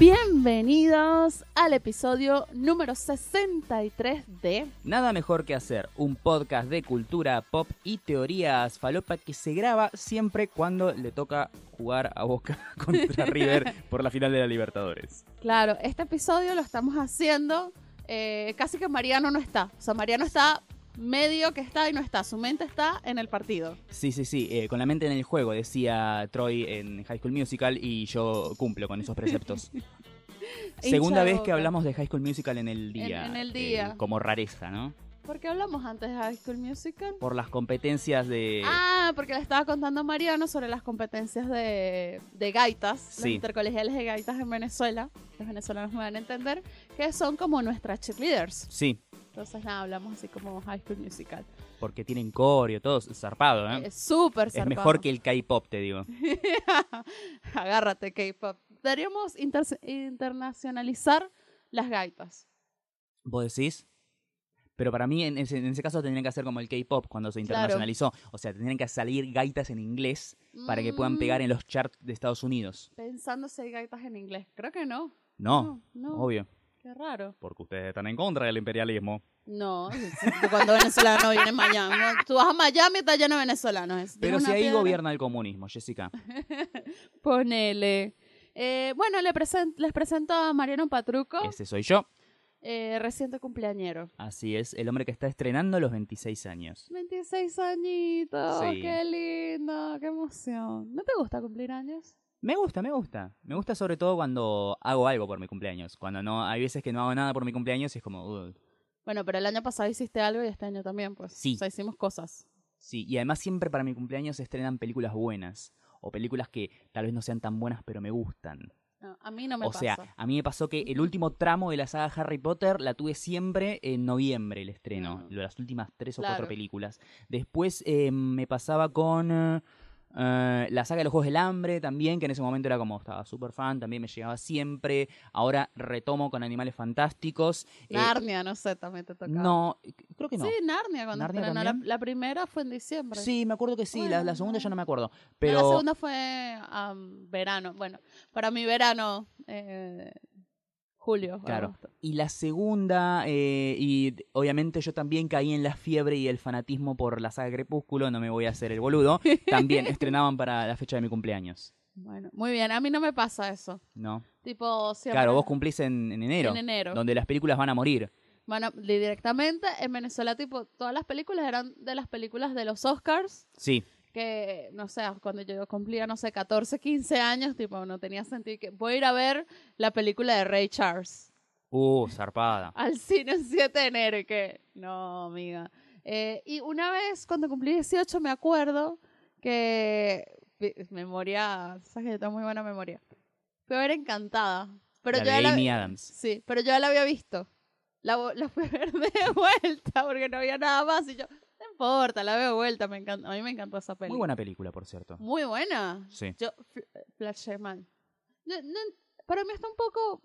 Bienvenidos al episodio número 63 de Nada mejor que hacer un podcast de cultura pop y teorías falopa que se graba siempre cuando le toca jugar a Boca contra River por la final de la Libertadores. Claro, este episodio lo estamos haciendo eh, casi que Mariano no está. O sea, Mariano está medio que está y no está. Su mente está en el partido. Sí, sí, sí, eh, con la mente en el juego, decía Troy en High School Musical y yo cumplo con esos preceptos. Segunda vez que hablamos de High School Musical en el día. en el eh, día. como rareza, ¿no? ¿Por qué hablamos antes de High School Musical? Por las competencias de... Ah, porque le estaba contando a Mariano sobre las competencias de, de gaitas, Sí. los intercolegiales de gaitas en Venezuela. Los venezolanos me van a entender que son como nuestras cheerleaders. Sí, Entonces, nada, hablamos así como High School Musical. porque tienen coreo, todo zarpado, ¿eh? Es súper Es zarpado. mejor que el K-pop, te digo. Agárrate, K-pop. Deberíamos inter- internacionalizar las gaitas. ¿Vos decís? Pero para mí, en ese, en ese caso, tendrían que hacer como el K-pop cuando se Claro. internacionalizó. O sea, tendrían que salir gaitas en inglés para que puedan pegar Mm, en los charts de Estados Unidos. Pensando si hay gaitas en inglés. Creo que no. No, no. obvio. Qué raro. Porque ustedes están en contra del imperialismo. No, cuando venezolano viene a Miami. Tú vas a Miami y está lleno de venezolanos. Es- Pero si ahí piedra, gobierna el comunismo, Jessica. Ponele. Eh, bueno, les presento a Mariano Patruco, Ese soy yo. eh, reciente cumpleañero. Así es, el hombre que está estrenando los 26 años. 26 añitos, Sí. qué lindo, qué emoción. ¿No te gusta cumplir años? Me gusta, me gusta. Me gusta sobre todo cuando hago algo por mi cumpleaños. Cuando no, hay veces que no hago nada por mi cumpleaños y es como. Bueno, pero el año pasado hiciste algo y este año también, pues. Sí. O sea, hicimos cosas. Sí, y además siempre para mi cumpleaños se estrenan películas buenas. O películas que tal vez no sean tan buenas, pero me gustan. No, a mí no me o pasa. sea, a mí me pasó que el último tramo de la saga Harry Potter la tuve siempre en noviembre, el estreno. Mm. Las últimas tres o Claro. cuatro películas. Después eh, me pasaba con eh, la saga de los Juegos del Hambre también, que en ese momento era como, estaba súper fan, también me llegaba siempre. Ahora retomo con Animales Fantásticos. Eh, Narnia, no sé, también te tocaba. no, creo que no. Sí, Narnia, cuando ¿Narnia. La, la primera fue en diciembre. Sí, me acuerdo que sí, la, segunda ya no. me acuerdo. No, Pero La segunda fue verano. Bueno, para mi verano, eh, julio. Claro. agosto. Y la segunda, eh, y obviamente yo también caí en la fiebre y el fanatismo por la saga Crepúsculo, no me voy a hacer el boludo, también estrenaban para la fecha de mi cumpleaños, Bueno, muy bien. A mí no me pasa eso. ¿no? Tipo, siempre. Claro, vos cumplís en, en enero, En enero. donde las películas van a morir. Bueno, di- directamente en Venezuela, tipo, todas las películas eran de las películas de los Oscars. Sí, Que, no sé, cuando yo cumplía, no sé, 14, 15 años, tipo, no tenía sentido. que Voy a ir a ver la película de Ray Charles. uh, zarpada. al cine el 7 de enero y que no, amiga. Eh, y una vez cuando cumplí 18 me acuerdo que memoria, sabes que yo tengo muy buena memoria. Fui a ver Encantada, pero la yo de ya la, Amy Adams. sí, pero yo ya la había visto. La, la fui a ver de vuelta porque no había nada más y yo, importa, la veo vuelta, me encanta, a mí me encantó esa película. Muy buena película, por cierto. Muy buena. Sí. Yo fl- flashé mal. No- no- para mí está un poco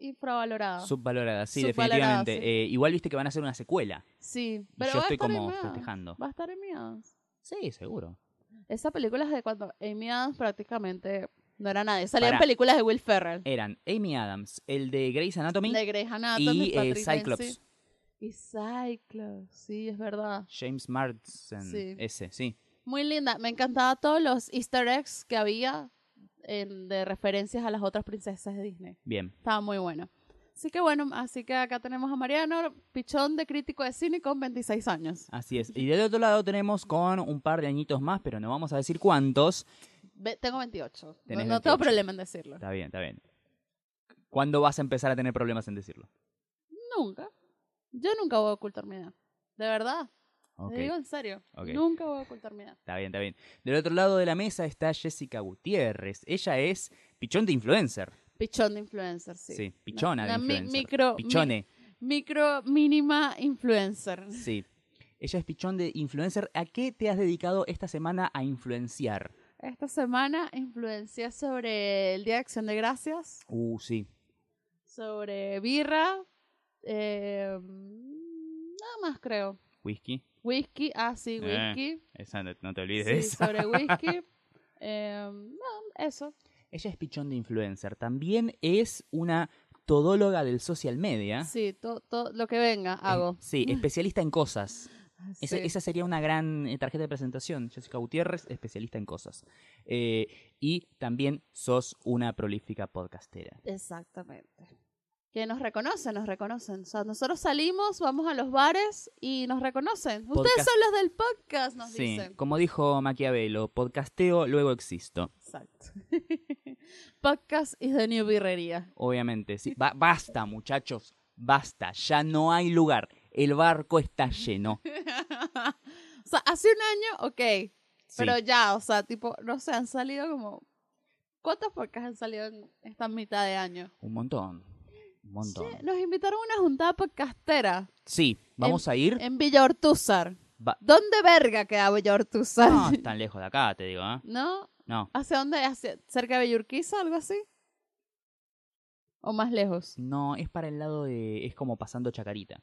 infravalorada. Subvalorada, sí, Subvalorada, definitivamente. sí. Eh, igual viste que van a hacer una secuela. Sí, Y pero yo va a estoy estar como Amy festejando. Va a estar Amy Adams. Sí, seguro. Esa película es de cuando Amy Adams prácticamente no era nadie. Salían Pará. películas de Will Ferrell. Eran Amy Adams, el de Grey's Anatomy De Grey's Anatomy, y eh, Cyclops. Y Cyclops, sí, es verdad. James Marsden, Sí. ese, sí. Muy linda. Me encantaba todos los easter eggs que había en- de referencias a las otras princesas de Disney. Bien. Estaba muy bueno. Así que bueno, así que acá tenemos a Mariano, pichón de crítico de cine con 26 años. Así es. Y del otro lado tenemos con un par de añitos más, pero no vamos a decir cuántos. Ve- tengo 28. No, no tengo 28. problema en decirlo. Está bien, está bien. ¿Cuándo vas a empezar a tener problemas en decirlo? Nunca. Yo nunca voy a ocultar mi edad. De verdad. Ok, Te digo en serio. Nunca voy a ocultar mi edad. Está bien, está bien. Del otro lado de la mesa está Jessica Gutiérrez. Ella es pichón de influencer. Pichón de influencer, sí. Sí, pichona de mi- influencer. micro, Pichone, mi- micro mínima influencer. sí. Ella es pichón de influencer. ¿A qué te has dedicado esta semana a influenciar? Esta semana influencié sobre el Día de Acción de Gracias, Uh, sí. sobre birra, eh, nada más creo. Whisky. Whisky, ah sí, Eh, whisky. Esa no, no te olvides Sí, de esa. sobre whisky. Eh, no, eso. Ella es pichón de influencer. También es una todóloga del social media. Sí, todo lo que venga hago. Eh, sí, especialista en cosas. Esa, Sí. esa sería una gran tarjeta de presentación. Jessica Gutiérrez, especialista en cosas. Eh, y también sos una prolífica podcastera. Exactamente. Que nos reconocen, nos reconocen. O sea, nosotros salimos, vamos a los bares y nos reconocen. Ustedes son los del podcast, nos Sí, dicen. como dijo Maquiavelo, podcasteo, luego existo. Exacto. podcast is the new birrería. Obviamente, sí. Ba- basta, muchachos, basta. Ya no hay lugar. El barco está lleno. o sea, hace un año, ok. Sí. Pero ya, o sea, tipo, no sé, han salido como... ¿Cuántos podcasts han salido en esta mitad de año? Un montón. Un montón. Che, nos invitaron a una juntada podcastera Sí, vamos a ir. en Villa Ortúzar. Va- ¿Dónde verga queda Villa Ortúzar? No, es tan lejos de acá, te digo, ¿eh? ¿No? No, ¿Hacia dónde? ¿Hacia, ¿Cerca de Villurquiza, algo así? ¿O más lejos? no, es para el lado de. Es como pasando Chacarita.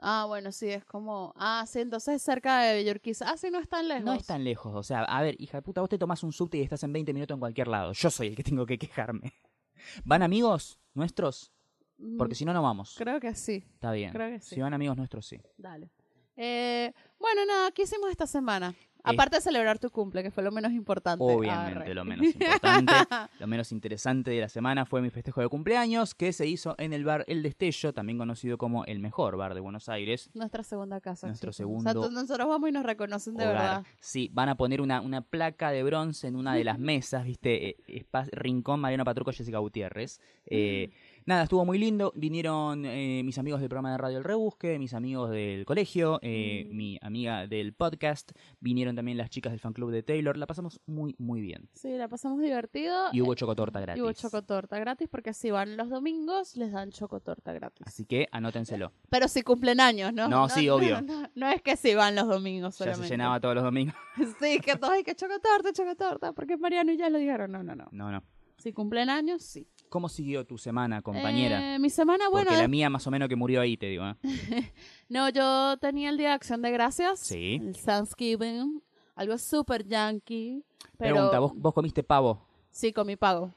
Ah, bueno, sí, es como... Ah, sí, entonces es cerca de Villurquiza. Ah, sí, no es tan lejos. No es tan lejos, o sea, a ver, hija de puta, vos te tomás un subte y estás en 20 minutos en cualquier lado. Yo soy el que tengo que quejarme. ¿Van amigos nuestros? Mm, Porque si no, no vamos. Creo que sí, Está bien. creo que sí. Si van amigos nuestros, sí. dale. Eh, bueno, nada, ¿qué hicimos esta semana? Aparte de celebrar tu cumple, que fue lo menos importante. Obviamente, lo menos importante, lo menos interesante de la semana fue mi festejo de cumpleaños, que se hizo en el bar El Destello, también conocido como el mejor bar de Buenos Aires. Nuestra segunda casa. Nuestro. O sea, segundo tú- nosotros vamos y nos reconocen de hogar. verdad. Sí, van a poner una, una placa de bronce en una de las mesas, ¿viste? Eh, Rincón Mariano Patruco, Jessica Gutiérrez. Eh, nada, estuvo muy lindo. Vinieron eh, mis amigos del programa de Radio El Rebusque, mis amigos del colegio, eh, Mm. mi amiga del podcast. Vinieron también las chicas del fan club de Taylor. La pasamos muy, muy bien. Sí, la pasamos divertido. Y hubo chocotorta gratis. Y hubo chocotorta gratis porque si van los domingos les dan chocotorta gratis. Así que anótenselo. Pero si cumplen años, ¿no? No, sí, obvio. No, no es que si van los domingos Ya solamente. se llenaba todos los domingos. Sí, que todos hay que chocotorta, chocotorta, porque Mariano y ya lo dijeron. No, no, no. No, no. Si cumplen años, sí. ¿Cómo siguió tu semana, compañera? Eh, mi semana, bueno, Porque la es- mía más o menos que murió ahí, te digo. ¿eh? no, yo tenía el Día de Acción de Gracias. Sí. El Thanksgiving. Algo súper yankee. Pero Pregunta, ¿vos, ¿vos comiste pavo? sí, con mi pago.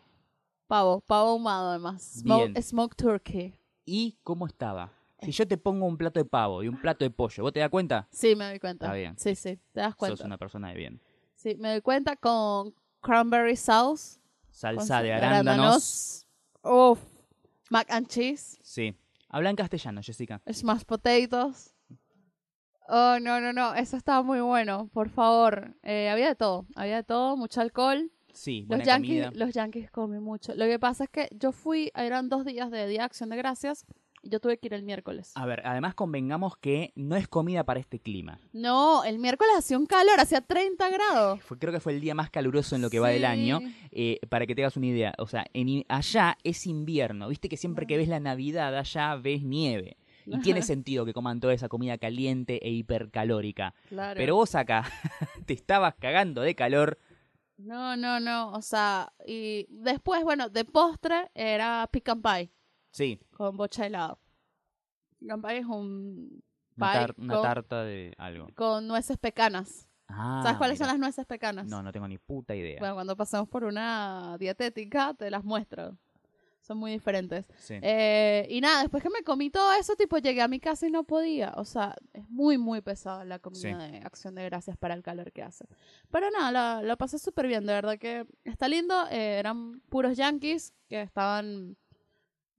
Pavo, pavo ahumado además. Smoke, Bien. smoked turkey. ¿Y cómo estaba? Si yo te pongo un plato de pavo y un plato de pollo, ¿vos te das cuenta? Sí, me doy cuenta. Está bien. Sí, sí, te das cuenta. Sos una persona de bien. Sí, me doy cuenta con cranberry sauce. Salsa sa- de arándanos. Uf. Mac and cheese. Sí. Habla en castellano, Jessica. Smashed potatoes. Oh, no, no, no. Eso estaba muy bueno. Por favor. Eh, había de todo. Había de todo. Mucho alcohol. Sí, Los buena yankees, comida. los yankees comen mucho. Lo que pasa es que yo fui, eran dos días de Día de Acción de Gracias. Yo tuve que ir el miércoles. A ver, además convengamos que no es comida para este clima. No, el miércoles hacía un calor, hacía 30 grados. Fue- creo que fue el día más caluroso en lo que va del año. Eh, para que te hagas una idea, o sea, en allá es invierno. Viste que siempre que ves la Navidad allá ves nieve. Y tiene sentido que coman toda esa comida caliente e hipercalórica. Claro. Pero vos acá te estabas cagando de calor. No, no, no. O sea, y después, bueno, de postre era pecan pie Sí, con bocha helado. Pecan pie es un una, tar- una con, tarta de algo. con nueces pecanas. Ah, ¿Sabes cuáles mira. son las nueces pecanas? No, no tengo ni puta idea. Bueno, cuando pasemos por una dietética te las muestro. Son muy diferentes. Sí. Eh, y nada, después que me comí todo eso, tipo, llegué a mi casa y no podía. O sea, es muy, muy pesada la comida Sí. de acción de gracias para el calor que hace. Pero nada, la, la pasé súper bien, de verdad que está lindo. Eh, eran puros yankees que estaban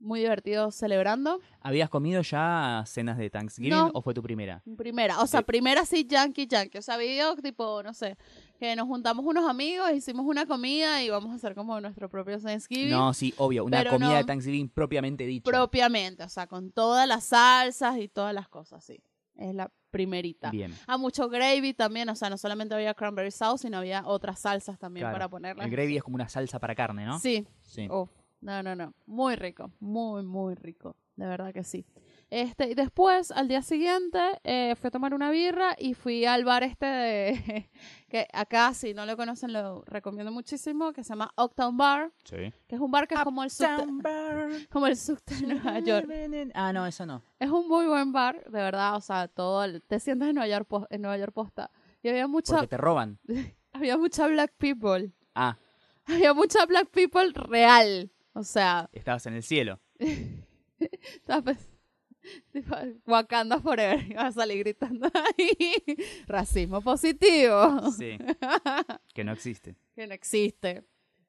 muy divertidos celebrando. ¿Habías comido ya cenas de Thanksgiving No. o fue tu primera? Primera, o sea, Sí. primera sí, yankee, yankee. O sea, video tipo, no sé, que nos juntamos unos amigos, hicimos una comida y vamos a hacer como nuestro propio Thanksgiving. No, sí, obvio, una comida no. de Thanksgiving propiamente dicha. propiamente, o sea, con todas las salsas y todas las cosas, sí. Es la primerita. Bien. Ah, mucho gravy también, o sea, no solamente había cranberry sauce, sino había otras salsas también Claro. para ponerlas. El gravy es como una salsa para carne, ¿no? Sí. Sí. Uf, no, no, no. Muy rico, muy, muy rico. De verdad que sí. Este, y después, al día siguiente, eh, fui a tomar una birra y fui al bar este de, que acá, si no lo conocen, lo recomiendo muchísimo, que se llama Octown Bar, Sí. que es un bar que es como el subte, como el subte de Nueva York. Ah, no, eso no. Es un muy buen bar, de verdad, o sea, todo, el- te sientas en Nueva York, en Nueva York posta. Y había mucha, Porque te roban. había mucha black people. Ah, Había mucha Black People real. O sea, Estabas en el cielo. estaba pens- tipo, Wakanda Forever. Iba a salir gritando ahí. Racismo positivo. Sí. que no existe. que no existe.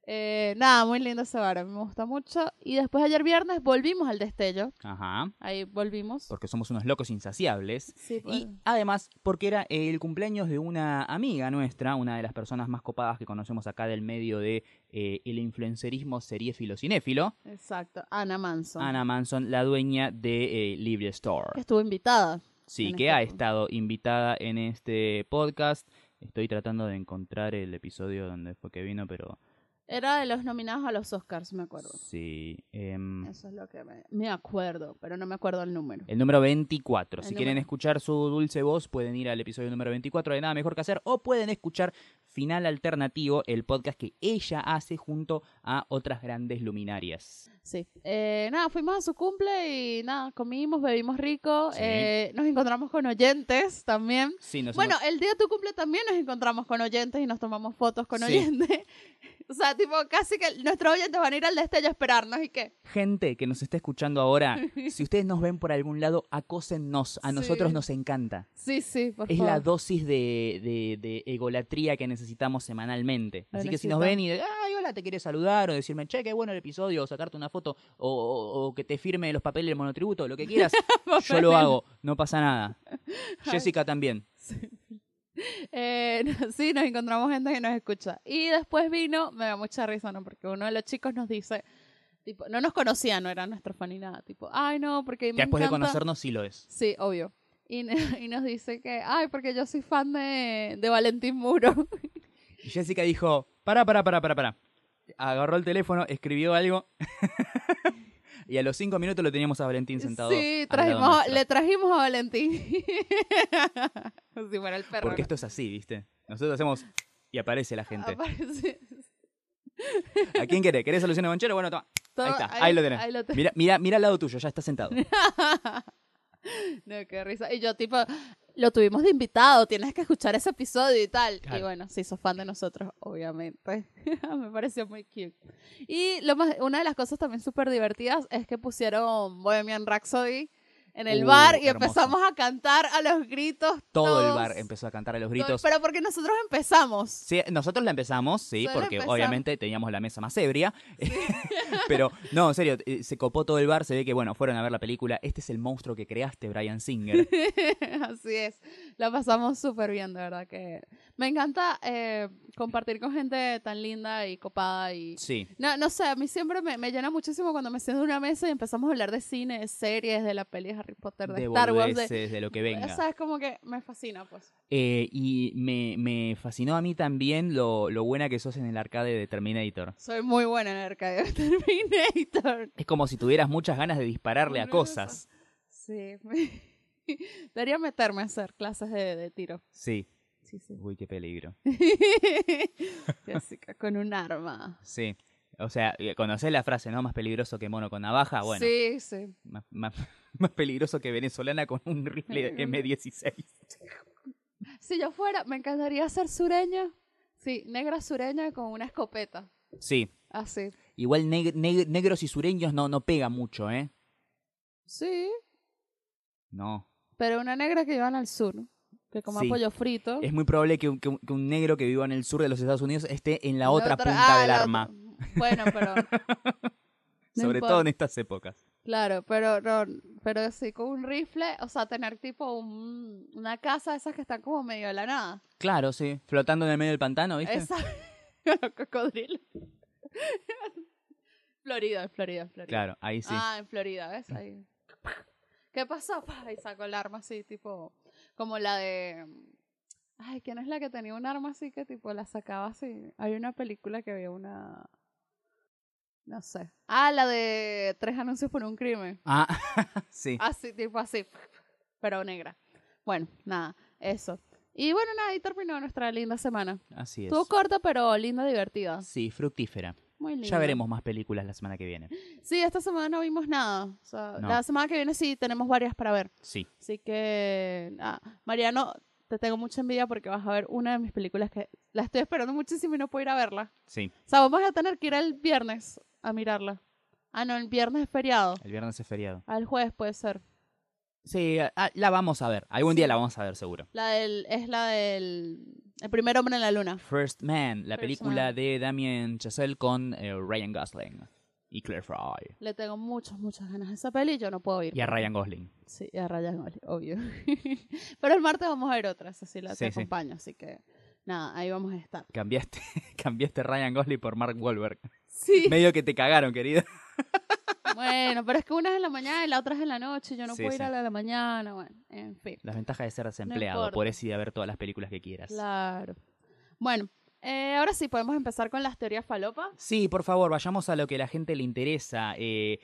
Eh, nada, muy lindo ese bar, me gusta mucho. Y después ayer viernes volvimos al destello. Ajá. Ahí volvimos. Porque somos unos locos insaciables. Sí, pues. Y además, porque era el cumpleaños de una amiga nuestra, una de las personas más copadas que conocemos acá del medio de eh, el influencerismo seriéfilo cinéfilo, Exacto, Ana Manson. Ana Manson, la dueña de eh, Libre Store. Que estuvo invitada. Sí, que este ha estado invitada en este podcast. Estoy tratando de encontrar el episodio donde fue que vino, pero Era de los nominados a los Oscars, me acuerdo. sí. em, Eso es lo que me, me acuerdo, pero no me acuerdo el número. el número 24. El si quieren número. escuchar su dulce voz, pueden ir al episodio número 24 de Nada Mejor que Hacer o pueden escuchar Final Alternativo, el podcast que ella hace junto a otras grandes luminarias. Sí. Eh, nada, fuimos a su cumple y nada, comimos, bebimos rico. Sí. eh, nos encontramos con oyentes también. Sí, nos Bueno, hemos- el día de tu cumple también nos encontramos con oyentes y nos tomamos fotos con Sí. oyentes. o sea, tipo, casi que nuestros oyentes van a ir al destello a esperarnos y qué. gente que nos está escuchando ahora, si ustedes nos ven por algún lado, acósennos. A nosotros nos encanta. Sí, sí, por Es favor. la dosis de, de- de egolatría que necesitamos semanalmente. Así que si nos ven y de, ay, hola, te quiere saludar, o decirme, che, qué bueno el episodio, o sacarte una foto, o, o- o que te firme los papeles del monotributo, lo que quieras, yo lo hago, no pasa nada. Jessica también. Eh, sí, nos encontramos gente que nos escucha. Y después vino, me da mucha risa, ¿no? Porque uno de los chicos nos dice, tipo, no nos conocía, no era nuestro fan ni nada. Tipo, ay, no, porque Que me después de conocernos sí lo es. Sí, obvio. Y, y nos dice que, ay, porque yo soy fan de, de Valentín Muro. Y Jessica dijo, para, para, para, para, para. Agarró el teléfono, escribió algo. y a los cinco minutos lo teníamos a Valentín sentado. sí, trajimos, le trajimos a Valentín. Si fuera el perro. Porque esto es así, ¿viste? Nosotros hacemos y aparece la gente. Aparece- ¿A quién quiere? ¿Querés solución de bonchero? Bueno, toma. todo- ahí está, ahí, lo tenés. ahí lo tenés. Mira, mira, mira al lado tuyo, ya está sentado. No, qué risa. Y yo, tipo, lo tuvimos de invitado, tienes que escuchar ese episodio y tal. Y Claro. bueno, sí, sos fan de nosotros, obviamente. Me pareció muy cute. Y lo más, una de las cosas también súper divertidas es que pusieron Bohemian Rhapsody en el Uh, bar y hermoso. empezamos a cantar a los gritos. Todo el todos. bar empezó a cantar a los gritos. Pero porque nosotros empezamos. Sí, nosotros la empezamos, sí, Solo porque empezamos. obviamente teníamos la mesa más ebria. Pero no, en serio, eh, se copó todo el bar, se ve que, bueno, fueron a ver la película. Este es el monstruo que creaste, Brian Singer. Así es. La pasamos súper bien, de verdad que me encanta eh, compartir con gente tan linda y copada y Sí, no, no sé, a mí siempre me, me llena muchísimo cuando me siento en una mesa y empezamos a hablar de cine, de series, de la peli Harry Potter, de, de Star Wars, de, de lo que venga. o sea, es como que me fascina, pues. Eh, y me, me fascinó a mí también lo, lo buena que sos en el arcade de Terminator. Soy muy buena en el arcade de Terminator. Es como si tuvieras muchas ganas de dispararle a cosas. Sí. Debería meterme a hacer clases de, de tiro. Sí. Sí, sí. Uy, qué peligro. Jessica, con un arma. Sí. O sea, eh, conocés la frase, ¿no? Más peligroso que mono con navaja. Bueno, Sí, sí. más, más- más peligroso que venezolana con un rifle M16. Si yo fuera, me encantaría ser sureña. Sí, negra sureña con una escopeta. Sí. Así. Igual neg- neg- negros y sureños no, no pega mucho, ¿eh? Sí, No. pero una negra que iban al sur, que coma Sí. pollo frito. Es muy probable que un, que un- que un negro que viva en el sur de los Estados Unidos esté en la otra otra- punta ah, del arma. Bueno, pero No Sobre importa. todo en estas épocas. claro, pero no, pero sí con un rifle, o sea, tener tipo un- una casa de esas que están como medio de la nada. Claro, sí. Flotando en el medio del pantano, ¿viste? Esa los cocodrilos. Florida, en Florida, Florida. Claro, ahí sí. Ah, en Florida, ¿ves? Ahí. ¿Qué pasó? Pa, Y sacó el arma así, tipo, como la de... Ay, ¿quién es la que tenía un arma así que tipo la sacaba así? Hay una película que había una... No sé. Ah, la de tres anuncios por un crimen. Ah, sí. Así, tipo así. Pero negra. Bueno, nada, eso. Y bueno, nada, ahí terminó nuestra linda semana. Así es. Estuvo corta, pero linda, divertida. Sí, fructífera. Muy linda. Ya veremos más películas la semana que viene. Sí, esta semana no vimos nada. O sea, No. La semana que viene sí tenemos varias para ver. Sí. Así que, ah, Mariano, te tengo mucha envidia porque vas a ver una de mis películas que la estoy esperando muchísimo y no puedo ir a verla. Sí, O sea, vamos a tener que ir el viernes a mirarla. Ah, no, el viernes es feriado. el viernes es feriado. Al jueves puede ser. Sí, ah, la vamos a ver. Algún día la vamos a ver seguro. La del, es la del el primer hombre en la luna. First Man, la First película Man. de Damien Chazelle con eh, Ryan Gosling y Claire Fry. Le tengo muchas, muchas ganas a esa peli y yo no puedo ir. Y a Ryan Gosling. Sí, y a Ryan Gosling, obvio. Pero el martes vamos a ver otras, así la Sí, te sí. acompaño. Así que, nada, ahí vamos a estar. Cambiaste, cambiaste Ryan Gosling por Mark Wahlberg. Sí. Medio que te cagaron, querida. Bueno, pero es que una es en la mañana y la otra es en la noche. Yo no Sí, puedo ir a la de la mañana. Bueno, en fin. Las ventajas de ser desempleado. importa. Podés ir a ver todas las películas que quieras. Claro. Bueno, eh, ahora sí podemos empezar con las teorías falopa. Sí, por favor, vayamos a lo que a la gente le interesa. Eh,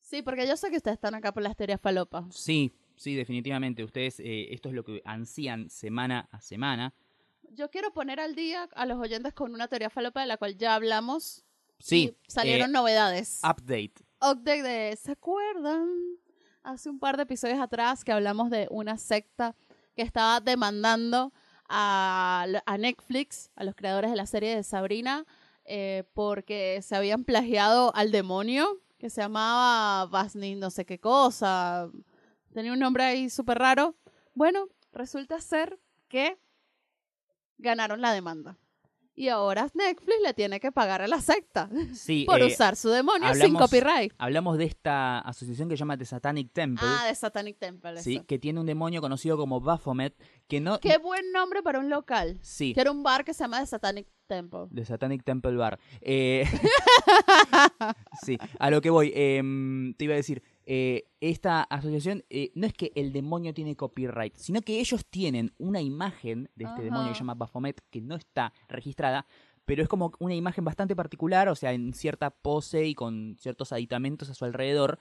Sí, porque yo sé que ustedes están acá por las teorías falopa. sí, sí, definitivamente. Ustedes, eh, esto es lo que ansían semana a semana. Yo quiero poner al día a los oyentes con una teoría falopa de la cual ya hablamos. Sí, y salieron eh, novedades. update. Update de, ¿se acuerdan? Hace un par de episodios atrás que hablamos de una secta que estaba demandando a, a Netflix, a los creadores de la serie de Sabrina, eh, porque se habían plagiado al demonio que se llamaba Vasni no sé qué cosa. Tenía un nombre ahí súper raro. Bueno, resulta ser que ganaron la demanda. Y ahora Netflix le tiene que pagar a la secta Sí, por eh, usar su demonio sin copyright. hablamos de esta asociación que se llama The Satanic Temple. Ah, de Satanic Temple. sí, eso. que tiene un demonio conocido como Baphomet, que no... Qué buen nombre para un local. Sí, Que era un bar que se llama The Satanic Temple. The Satanic Temple Bar. Eh, sí, a lo que voy, em, te iba a decir, eh, esta asociación eh, no es que el demonio tiene copyright, sino que ellos tienen una imagen de este Ajá. demonio que se llama Baphomet que no está registrada, pero es como una imagen bastante particular, o sea, en cierta pose y con ciertos aditamentos a su alrededor,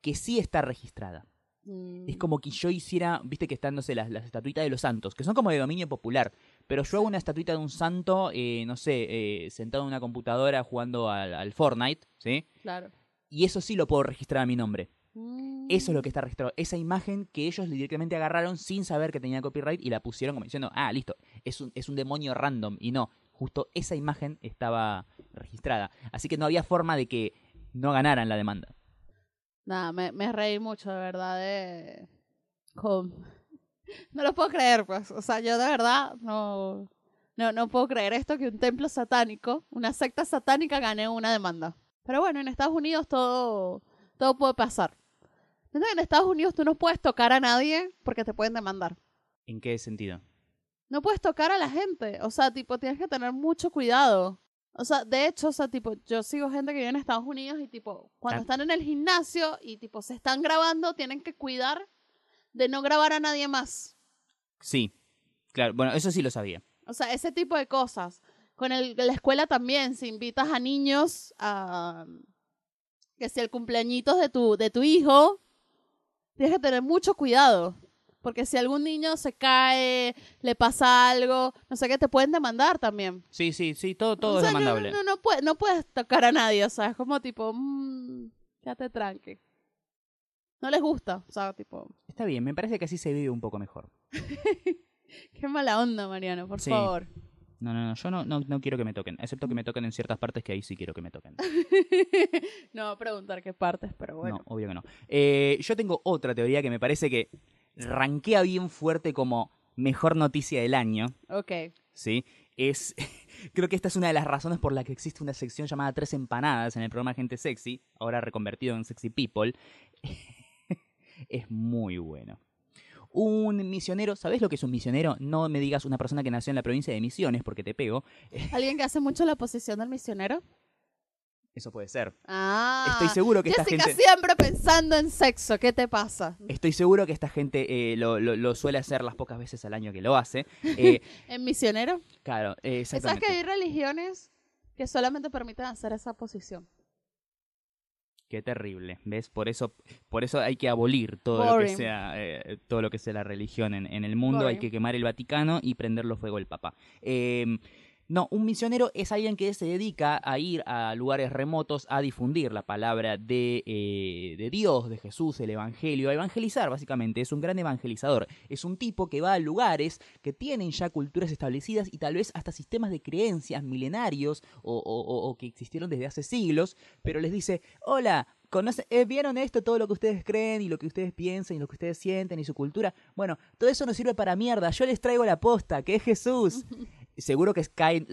que sí está registrada. Mm. Es como que yo hiciera, viste que están, no sé, las, las estatuitas de los santos, que son como de dominio popular, pero yo hago una estatuita de un santo, eh, no sé, eh, sentado en una computadora jugando al, al Fortnite, ¿sí? Claro. Y eso sí lo puedo registrar a mi nombre. Mm. Eso es lo que está registrado. Esa imagen que ellos directamente agarraron sin saber que tenía copyright y la pusieron como diciendo, ah, listo, es un, es un demonio random. Y no, justo esa imagen estaba registrada. Así que no había forma de que no ganaran la demanda. Nada, me, me reí mucho, de verdad, de... con- No lo puedo creer, pues. O sea, yo de verdad no... No, no puedo creer esto que un templo satánico, una secta satánica gane una demanda. Pero bueno, en Estados Unidos todo, todo puede pasar. En Estados Unidos tú no puedes tocar a nadie porque te pueden demandar. ¿En qué sentido? no puedes tocar a la gente. O sea, tipo, tienes que tener mucho cuidado. O sea, de hecho, o sea, tipo, yo sigo gente que vive en Estados Unidos y tipo, cuando Ah. están en el gimnasio y tipo se están grabando, tienen que cuidar de no grabar a nadie más. Sí, claro, bueno, eso sí lo sabía. O sea, ese tipo de cosas. Con el, la escuela también, si invitas a niños a que si el cumpleañitos de tu, de tu hijo, tienes que tener mucho cuidado. Porque si algún niño se cae, le pasa algo, no sé qué, te pueden demandar también. Sí, sí, sí, todo, todo O sea, es demandable. No, no, no, puedes, no puedes tocar a nadie, o sea, es como tipo, mmm, quédate tranqui. No les gusta, o sea, tipo, Está bien, me parece que así se vive un poco mejor. qué mala onda, Mariano, por Sí. favor. No, no, no, yo no, no, no quiero que me toquen, excepto que me toquen en ciertas partes que ahí sí quiero que me toquen. no preguntar qué partes, pero bueno. No, obvio que no. Eh, yo tengo otra teoría que me parece que rankea bien fuerte como mejor noticia del año, Ok. ¿sí? Es, creo que esta es una de las razones por la que existe una sección llamada Tres Empanadas en el programa Gente Sexy, ahora reconvertido en Sexy People. es muy bueno. Un misionero, ¿sabes lo que es un misionero? No me digas una persona que nació en la provincia de Misiones porque te pego. ¿Alguien que hace mucho la posición del misionero? Eso puede ser. Ah. Estoy seguro que esta gente... siempre pensando en sexo, ¿qué te pasa? Estoy seguro que esta gente eh, lo, lo- lo suele hacer las pocas veces al año que lo hace. Eh, ¿En misionero? claro, eh, ¿Sabes exactamente. que hay religiones que solamente permiten hacer esa posición? Qué terrible, ¿ves? Por eso, por eso hay que abolir todo lo que sea, eh, todo lo que sea la religión en, en el mundo. Hay que quemar el Vaticano y prenderlo fuego el Papa. Eh, No, un misionero es alguien que se dedica a ir a lugares remotos a difundir la palabra de, eh, de Dios, de Jesús, el Evangelio, a evangelizar básicamente. Es un gran evangelizador. Es un tipo que va a lugares que tienen ya culturas establecidas y tal vez hasta sistemas de creencias milenarios o, o- que existieron desde hace siglos, pero les dice, hola, conoce- eh, ¿vieron esto, todo lo que ustedes creen y lo que ustedes piensan y lo que ustedes sienten y su cultura? Bueno, todo eso no sirve para mierda. Yo les traigo la posta, que es Jesús. Seguro que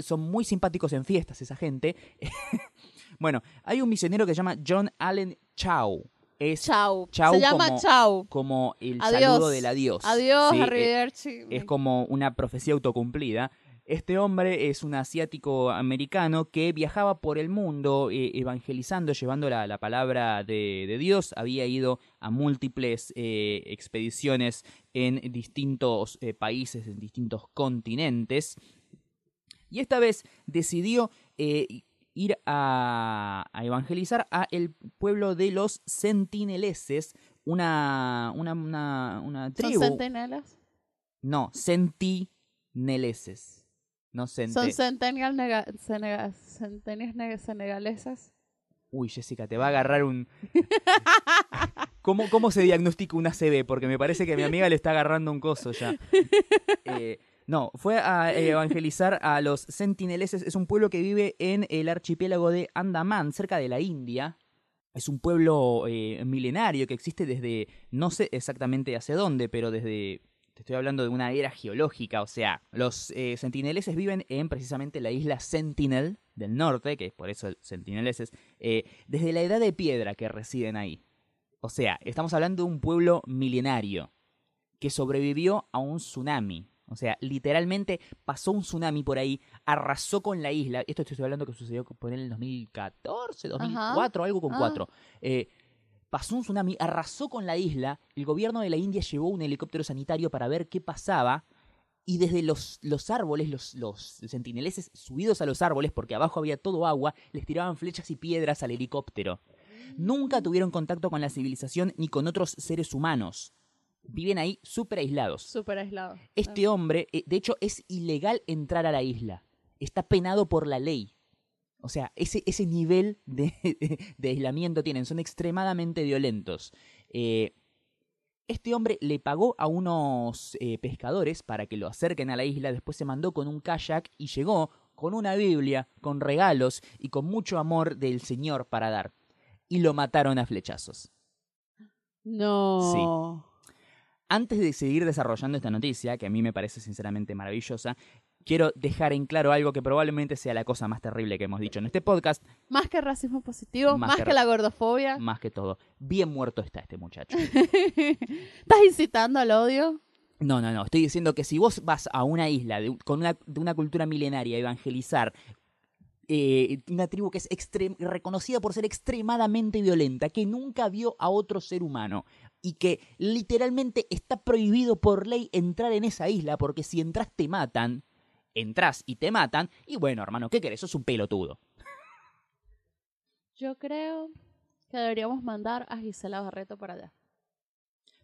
son muy simpáticos en fiestas esa gente. bueno, hay un misionero que se llama John Allen Chow. Es Chau. Chau Se llama como- Chau. como el Adiós. saludo del adiós. Adiós, ¿sí? Eh, arrivederci. es como una profecía autocumplida. Este hombre es un asiático americano que viajaba por el mundo eh, evangelizando, llevando la, la palabra de, de Dios. Había ido a múltiples eh, expediciones en distintos eh, países, en distintos continentes. Y esta vez decidió eh, ir a, a evangelizar a el pueblo de los sentineleses, una, una, una, una ¿Son tribu. centinelas? No, sentineleses. No sente. ¿Son centenias nega- senegaleses? Uy, Jessica, te va a agarrar un. ¿Cómo, ¿Cómo se diagnostica un ACV? Porque me parece que a mi amiga le está agarrando un coso ya. Eh, no, fue a evangelizar a los sentineleses. Es un pueblo que vive en el archipiélago de Andaman, cerca de la India. Es un pueblo eh, milenario que existe desde, no sé exactamente hacia dónde, pero desde, te estoy hablando de una era geológica, o sea, los eh, sentineleses viven en precisamente la isla Sentinel del norte, que es por eso el sentineleses, eh, desde la edad de piedra que residen ahí. O sea, estamos hablando de un pueblo milenario que sobrevivió a un tsunami. O sea, literalmente pasó un tsunami por ahí, arrasó con la isla. Esto estoy hablando que sucedió por en el 2014, 2004, algo con Ah. cuatro. Eh, pasó un tsunami, arrasó con la isla. El gobierno de la India llevó un helicóptero sanitario para ver qué pasaba. Y desde los, los árboles, los, los sentineleses subidos a los árboles, porque abajo había todo agua, les tiraban flechas y piedras al helicóptero. Nunca tuvieron contacto con la civilización ni con otros seres humanos. Viven ahí súper aislados. Súper aislado. Este hombre, eh, de hecho, es ilegal entrar a la isla. Está penado por la ley. O sea, ese, ese nivel de, de aislamiento tienen. Son extremadamente violentos. Eh, este hombre le pagó a unos eh, pescadores para que lo acerquen a la isla. Después se mandó con un kayak y llegó con una Biblia, con regalos y con mucho amor del Señor para dar. Y lo mataron a flechazos. No. Antes de seguir desarrollando esta noticia, que a mí me parece sinceramente maravillosa, quiero dejar en claro algo que probablemente sea la cosa más terrible que hemos dicho en este podcast, Más que racismo positivo, Más más, que la gordofobia. más que todo. Bien muerto está este muchacho. ¿Estás incitando al odio? No, no, no. Estoy diciendo que si vos vas a una isla de, con una, de una cultura milenaria a evangelizar eh, una tribu que es reconocida por ser extremadamente violenta, que nunca vio a otro ser humano y que literalmente está prohibido por ley entrar en esa isla porque si entras te matan, entras y te matan y bueno, hermano, ¿qué querés? Sos un pelotudo. Yo creo que deberíamos mandar a Gisela Barreto para allá.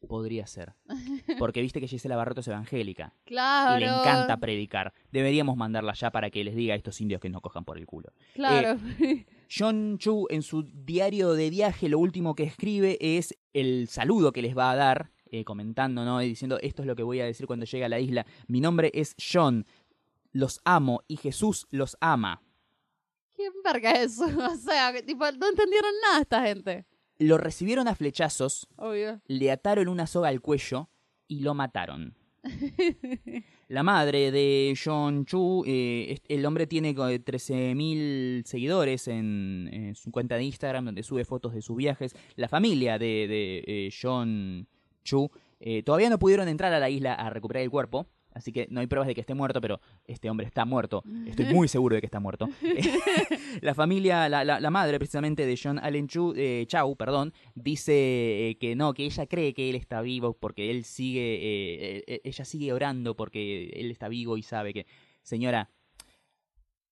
Podría ser. Porque viste que Gisela Barreto es evangélica Claro. y le encanta predicar. Deberíamos mandarla ya para que les diga a estos indios que no cojan por el culo. Claro. John Chu en su diario de viaje lo último que escribe es el saludo que les va a dar, eh, comentando, ¿no? Y diciendo, esto es lo que voy a decir cuando llegue a la isla. Mi nombre es John, los amo y Jesús los ama. ¿Quién verga es eso? O sea, tipo, no entendieron nada esta gente. Lo recibieron a flechazos, Obvio. le ataron una soga al cuello y lo mataron. La madre de John Chu, eh, el hombre tiene co- 13.000 seguidores en, su cuenta de Instagram donde sube fotos de sus viajes. La familia de, de, eh, John Chu eh, todavía no pudieron entrar a la isla a recuperar el cuerpo. Así que no hay pruebas de que esté muerto, pero este hombre está muerto. Estoy muy seguro de que está muerto. la familia, la, la- la madre precisamente de John Allen Chu, eh, Chau, perdón, dice eh, que no, que ella cree que él está vivo porque él sigue, eh, ella sigue orando porque él está vivo y sabe que, señora,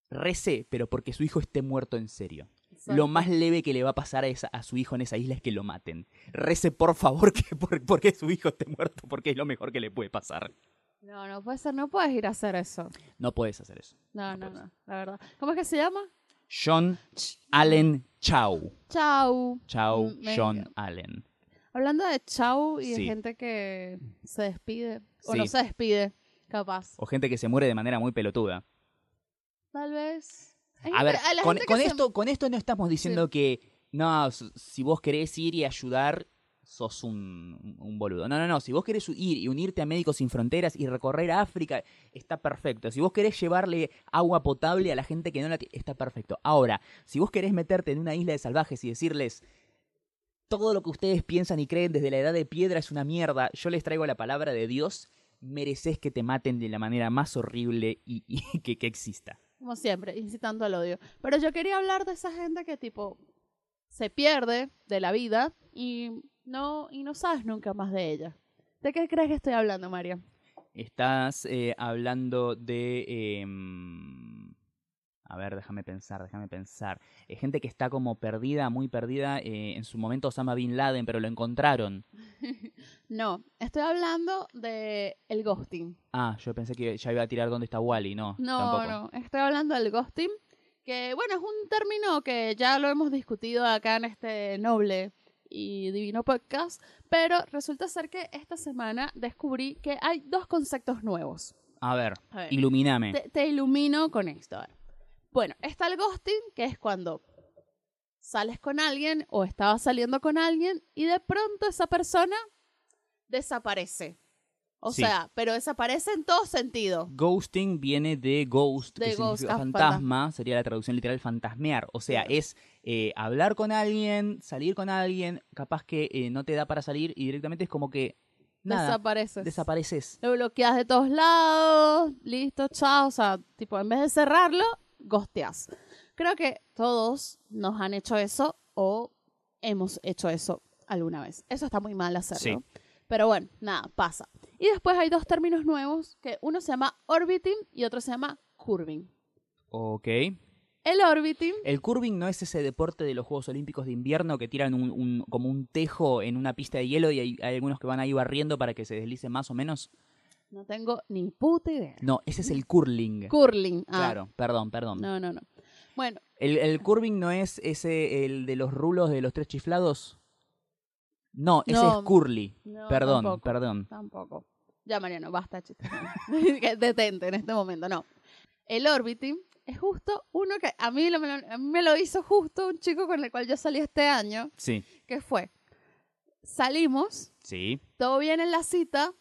rece, pero porque su hijo esté muerto en serio. Lo más leve que le va a pasar a, esa- a su hijo en esa isla es que lo maten. Rece, por favor, que por- porque su hijo esté muerto, porque es lo mejor que le puede pasar. No, no puede ser, no puedes ir a hacer eso. No puedes hacer eso. No, No no, la verdad. ¿Cómo es que se llama? John Allen Chau. Chau. Chau, Mm, me John. Allen. Hablando de chau y de Sí. gente que se despide o Sí. no se despide, capaz. O gente que se muere de manera muy pelotuda. Tal vez. Hay A gente- ver, a con, con se- esto, con esto no estamos diciendo que, no, si vos querés ir y ayudar, sos un, boludo. No, no, no. Si vos querés ir y unirte a Médicos Sin Fronteras y recorrer África, está perfecto. Si vos querés llevarle agua potable a la gente que no la tiene, está perfecto. Ahora, si vos querés meterte en una isla de salvajes y decirles, todo lo que ustedes piensan y creen desde la edad de piedra es una mierda, yo les traigo la palabra de Dios, mereces que te maten de la manera más horrible y, y que, que exista. Como siempre, incitando al odio. Pero yo quería hablar de esa gente que tipo se pierde de la vida y no, y no sabes nunca más de ella. ¿De qué crees que estoy hablando, María? Estás eh, hablando de... em, a ver, déjame pensar, déjame pensar. Eh, gente que está como perdida, muy perdida. eh, en su momento Osama Bin Laden, pero lo encontraron. No, estoy hablando de el ghosting. Ah, yo pensé que ya iba a tirar dónde está Wally. No, No, tampoco. no, estoy hablando del ghosting, que bueno, es un término que ya lo hemos discutido acá en este noble y divino podcast, pero resulta ser que esta semana descubrí que hay dos conceptos nuevos. A ver, A ver, ilumíname. te, te ilumino con esto. Bueno, está el ghosting, que es cuando sales con alguien o estabas saliendo con alguien y de pronto esa persona desaparece. O Sí. sea, pero desaparece en todo sentido. Ghosting viene de ghost, De que ghost, significa ah, fantasma, sería la traducción literal fantasmear. O sea, Claro. es eh, hablar con alguien, salir con alguien, capaz que eh, no te da para salir y directamente es como que nada, Desapareces. desapareces. Lo bloqueas de todos lados, listo, chao. O sea, tipo, en vez de cerrarlo, gosteas. Creo que todos nos han hecho eso o hemos hecho eso alguna vez. Eso está muy mal hacerlo. Pero bueno, nada, pasa. Y después hay dos términos nuevos, que uno se llama orbiting y otro se llama curving. Ok. El orbiting, El curving no es ese deporte de los Juegos Olímpicos de invierno que tiran un, un- como un tejo en una pista de hielo y hay, hay algunos que van ahí barriendo para que se deslice más o menos. no tengo ni puta idea. No, ese es el curling. Curling. Ah, Claro, perdón, perdón. No, no, no. Bueno, El, el curving no es ese, el de los rulos de los tres chiflados. No, ese No. es curly. no, perdón, tampoco. perdón. Tampoco. Ya, Mariano, basta, chiste. Detente en este momento, no. El orbiting es justo uno que a mí, lo- me lo, a mí me lo hizo justo un chico con el cual yo salí este año, Sí, que fue, salimos, sí. todo bien en la cita,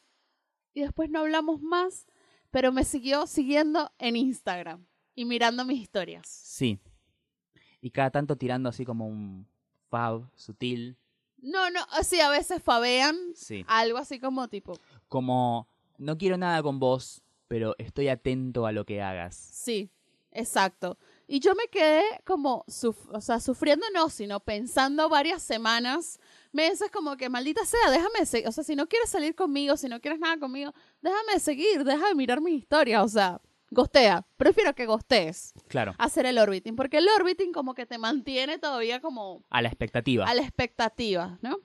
y después no hablamos más, pero me siguió siguiendo en Instagram y mirando mis historias. Sí. Y cada tanto tirando así como un fab sutil. No, no, así a veces fabean Sí. algo así como tipo, Como, no quiero nada con vos, pero estoy atento a lo que hagas. Sí, exacto. Y yo me quedé como, o sea, sufriendo no, sino pensando varias semanas, meses como que maldita sea, déjame seguir, o sea, si no quieres salir conmigo, si no quieres nada conmigo, déjame seguir, deja de mirar mis historias, o sea, gostea. Prefiero que gostees Claro, hacer el orbiting, porque el orbiting como que te mantiene todavía como a la expectativa. a la expectativa, ¿no?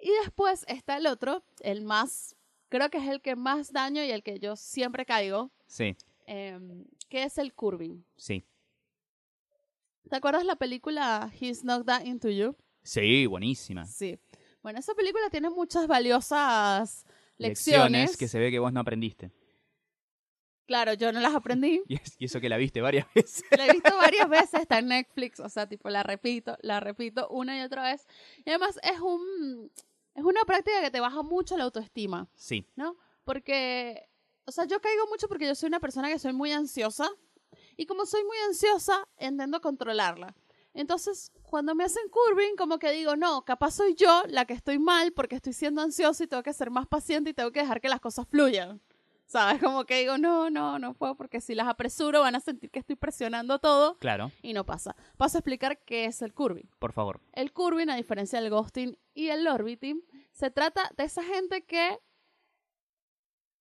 Y después está el otro, el más, creo que es el que más daño y el que yo siempre caigo, Sí, em, que es el curving. sí. ¿Te acuerdas la película He's Not That Into You? Sí, buenísima. Sí. Bueno, esa película tiene muchas valiosas lecciones. que se ve que vos no aprendiste. Claro, yo no las aprendí. Y, es- y eso que la viste varias veces. La he visto varias veces, está en Netflix, o sea, tipo, la repito, la repito una y otra vez. Y además es un es una práctica que te baja mucho la autoestima, Sí, ¿no? Porque, o sea, yo caigo mucho porque yo soy una persona que soy muy ansiosa. Y como soy muy ansiosa, intento controlarla. Entonces, cuando me hacen curving, como que digo, no, capaz soy yo la que estoy mal porque estoy siendo ansiosa y tengo que ser más paciente y tengo que dejar que las cosas fluyan. ¿Sabes? Como que digo, no, no, no puedo porque si las apresuro van a sentir que estoy presionando todo claro, y no pasa. Paso a explicar qué es el curving. por favor. El curving, a diferencia del ghosting y el orbiting, se trata de esa gente que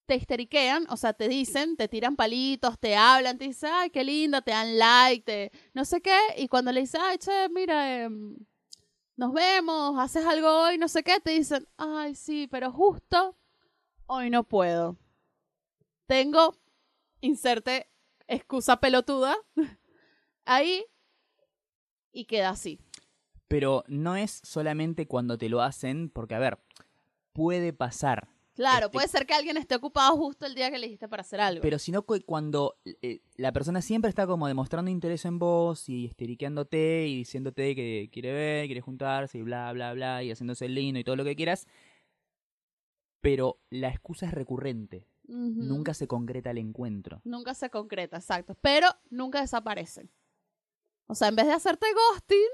te histeriquean, o sea, te dicen, te tiran palitos, te hablan, te dicen, ay, qué lindo, te dan like, te no sé qué, y cuando le dices, ay, che, mira, em, nos vemos, haces algo hoy, no sé qué, te dicen, ay, sí, pero justo hoy no puedo. Tengo, inserte excusa pelotuda, ahí y queda así. Pero no es solamente cuando te lo hacen, porque a ver, puede pasar. Claro, Este- puede ser que alguien esté ocupado justo el día que le dijiste para hacer algo. Pero sino que cuando eh, la persona siempre está como demostrando interés en vos y esteriqueándote y diciéndote que quiere ver, quiere juntarse y bla, bla, bla, y haciéndose el lindo y todo lo que quieras, pero la excusa es recurrente. Nunca se concreta el encuentro. Nunca se concreta, exacto. Pero nunca desaparecen. O sea, en vez de hacerte ghosting,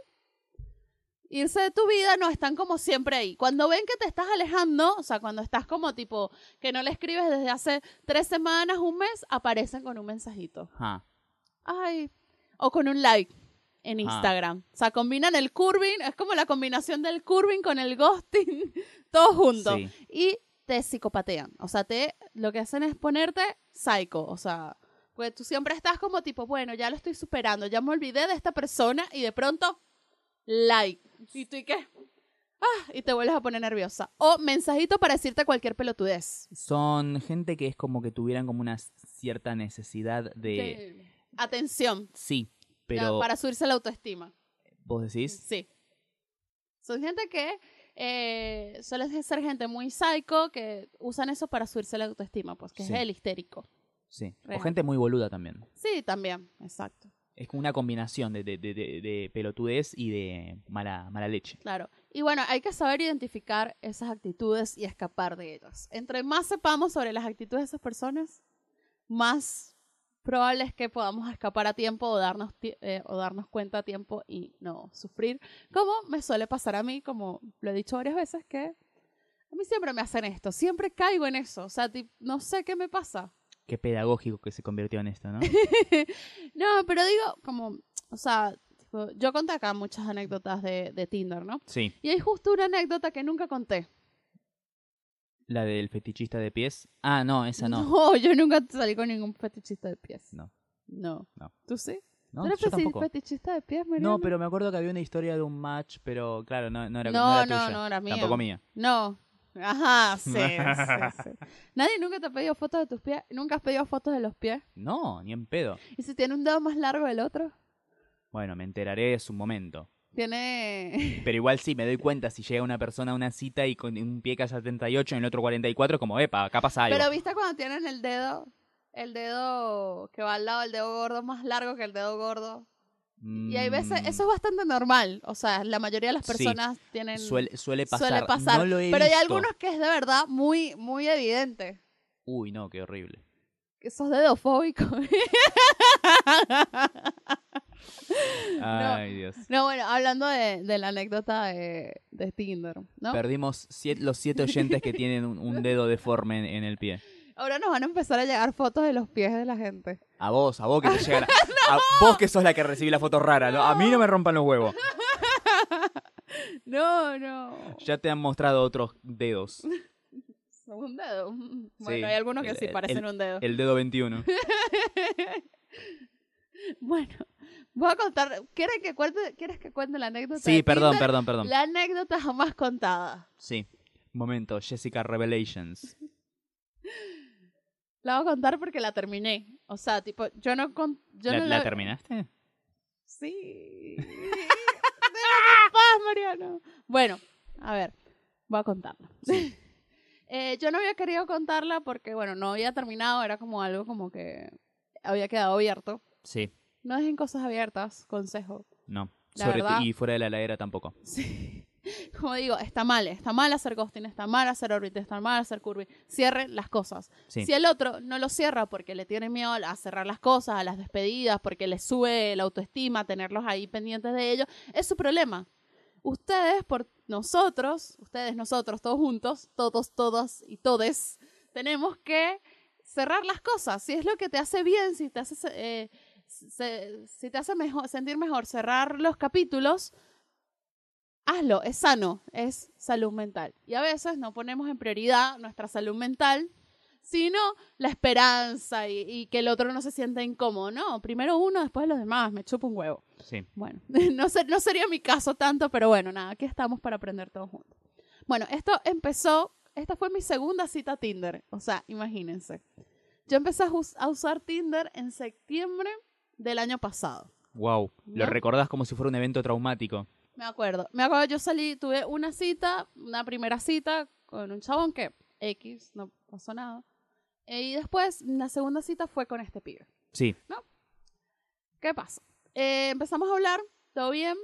irse de tu vida, no están como siempre ahí. Cuando ven que te estás alejando, o sea, cuando estás como tipo que no le escribes desde hace tres semanas, un mes, aparecen con un mensajito. Ajá. Ay. O con un like en. Instagram. O sea, combinan el curving, es como la combinación del curving con el ghosting, todo junto. Sí. Y te psicopatean. O sea, te lo que hacen es ponerte psycho. O sea, pues tú siempre estás como tipo, bueno, ya lo estoy superando, ya me olvidé de esta persona y de pronto, like. ¿Y tú y qué? Ah, y te vuelves a poner nerviosa. O mensajito para decirte cualquier pelotudez. Son gente que es como que tuvieran como una cierta necesidad de... De atención. Sí, ya, pero para subirse la autoestima. vos decís... Sí. Son gente que eh, suele ser gente muy psycho que usan eso para subirse la autoestima, pues que Sí. es el histérico. Sí. O Real. gente muy boluda también. Sí, también, exacto. Es como una combinación de, de, de, de- de pelotudez y de mala, mala leche. Claro. Y bueno, hay que saber identificar esas actitudes y escapar de ellas. Entre más sepamos sobre las actitudes de esas personas, más probable es que podamos escapar a tiempo o darnos, eh, o darnos cuenta a tiempo y no sufrir. Como me suele pasar a mí, como lo he dicho varias veces, que a mí siempre me hacen esto, siempre caigo en eso. O sea, no sé qué me pasa. Qué pedagógico que se convirtió en esto, ¿no? No, pero digo, como, o sea, tipo, yo conté acá muchas anécdotas de, de Tinder, ¿no? Sí. Y hay justo una anécdota que nunca conté. La del fetichista de pies. Ah, no, esa no. No, yo nunca salí con ningún fetichista de pies. No. No. No. ¿Tú sí? No, ¿Tú eres yo feti- tampoco. fetichista de pies, Mariana? No, pero me acuerdo que había una historia de un match, pero claro, no, no era, No, no era no, tuya. no era mía. Tampoco mía. No. Ajá, sí, sí, sí. Nadie nunca te ha pedido fotos de tus pies. ¿Nunca has pedido fotos de los pies? No, ni en pedo. ¿Y si tiene un dedo más largo del otro? Bueno, me enteraré en su momento. Tiene... Pero igual sí, me doy cuenta si llega una persona a una cita y con un pie casi 78 y el otro 44, como, epa, acá pasa algo. Pero viste cuando tienen el dedo, el dedo que va al lado del dedo gordo más largo que el dedo gordo. Y hay veces, Mm, eso es bastante normal. O sea, la mayoría de las Sí. personas tienen... suele, suele pasar. Suele pasar. No lo he pero hay algunos que es de verdad muy, muy evidente. Uy, no, qué horrible. Que sos dedofóbico. Ay, Dios. no, bueno, hablando de, de la anécdota de, de Tinder, ¿no? Perdimos siete- los siete oyentes que tienen un, un dedo deforme en, en el pie. Ahora nos van a empezar a llegar fotos de los pies de la gente. A vos, a vos que te llegan. A, a vos que sos la que recibí la foto rara. ¿no? A mí no me rompan los huevos. No, no. Ya te han mostrado otros dedos. Son un dedo. Bueno, Sí, hay algunos que el- sí el- parecen un dedo. El dedo 21. Bueno, voy a contar. ¿Quieres que cuente, ¿quieres que cuente la anécdota? Sí, de perdón, Tinder? perdón, perdón. La anécdota jamás contada. Sí. Momento, Jessica Revelations. La voy a contar porque la terminé. O sea, tipo, yo no... Con, yo ¿La, no la terminaste? Sí. Déjame paz, Mariano. Bueno, a ver, voy a contarla. Eh, yo no había querido contarla porque, bueno, no había terminado, era como algo como que había quedado abierto. Sí. No dejen cosas abiertas, consejo. No. La Sobre verdad- y fuera de la heladera tampoco. Sí. Como digo, está mal, está mal hacer ghosting, está mal hacer orbit, está mal hacer curvy. Cierren las cosas. Sí. Si el otro no lo cierra porque le tiene miedo a cerrar las cosas, a las despedidas, porque le sube la autoestima, tenerlos ahí pendientes de ello, es su problema. Ustedes, por nosotros, ustedes, nosotros, todos juntos, todos, todas y todes, tenemos que cerrar las cosas. Si es lo que te hace bien, si te hace, eh, se- si te hace mejor, sentir mejor cerrar los capítulos, hazlo, es sano, es salud mental. Y a veces no ponemos en prioridad nuestra salud mental, sino la esperanza y, y que el otro no se sienta incómodo. No, primero uno, después los demás, me chupo un huevo. Sí. Bueno, no, ser- no sería mi caso tanto, pero bueno, nada, aquí estamos para aprender todos juntos. Bueno, esto empezó, esta fue mi segunda cita a Tinder, o sea, imagínense. Yo empecé a, us- a usar Tinder en septiembre del año pasado. Wow. Lo ¿No? recordás como si fuera un evento traumático. Me acuerdo. Me acuerdo, yo salí, tuve una cita, una primera cita con un chabón que X, no pasó nada. Eh, Y después, la segunda cita fue con este pibe. Sí. ¿Qué pasa? Eh, empezamos a hablar, todo bien,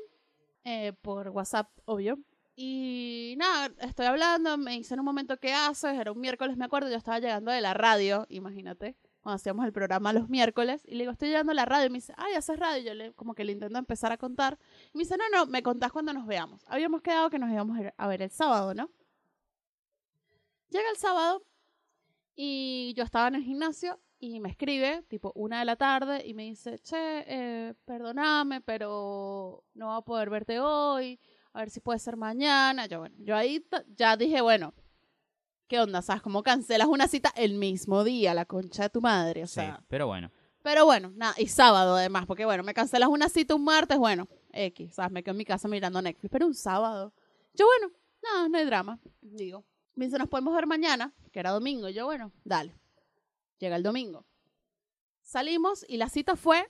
eh, por WhatsApp, obvio. Y nada, estoy hablando, me dice en un momento qué haces, era un miércoles, me acuerdo, yo estaba llegando de la radio, imagínate, cuando hacíamos el programa los miércoles, y le digo, estoy llegando a la radio, y me dice, ay, haces radio, y yo le, como que le intento empezar a contar, y me dice, no, no, me contás cuando nos veamos. Habíamos quedado que nos íbamos a ver el sábado, ¿no? Llega el sábado, y yo estaba en el gimnasio, y me escribe, tipo una de la tarde, y me dice, che, eh, perdóname, pero no voy a poder verte hoy, a ver si puede ser mañana. Yo, bueno, yo ahí ya dije, bueno, ¿qué onda? ¿Sabes cómo cancelas una cita el mismo día, la concha de tu madre? O Sí. sea, Pero bueno. pero bueno, nada, y sábado además, porque bueno, me cancelas una cita un martes, bueno, X, ¿sabes? Me quedo en mi casa mirando Netflix, pero un sábado. Yo, bueno, nada, no hay drama, digo. Me dice, nos podemos ver mañana, que era domingo. Yo, bueno, dale. Llega el domingo. Salimos y la cita fue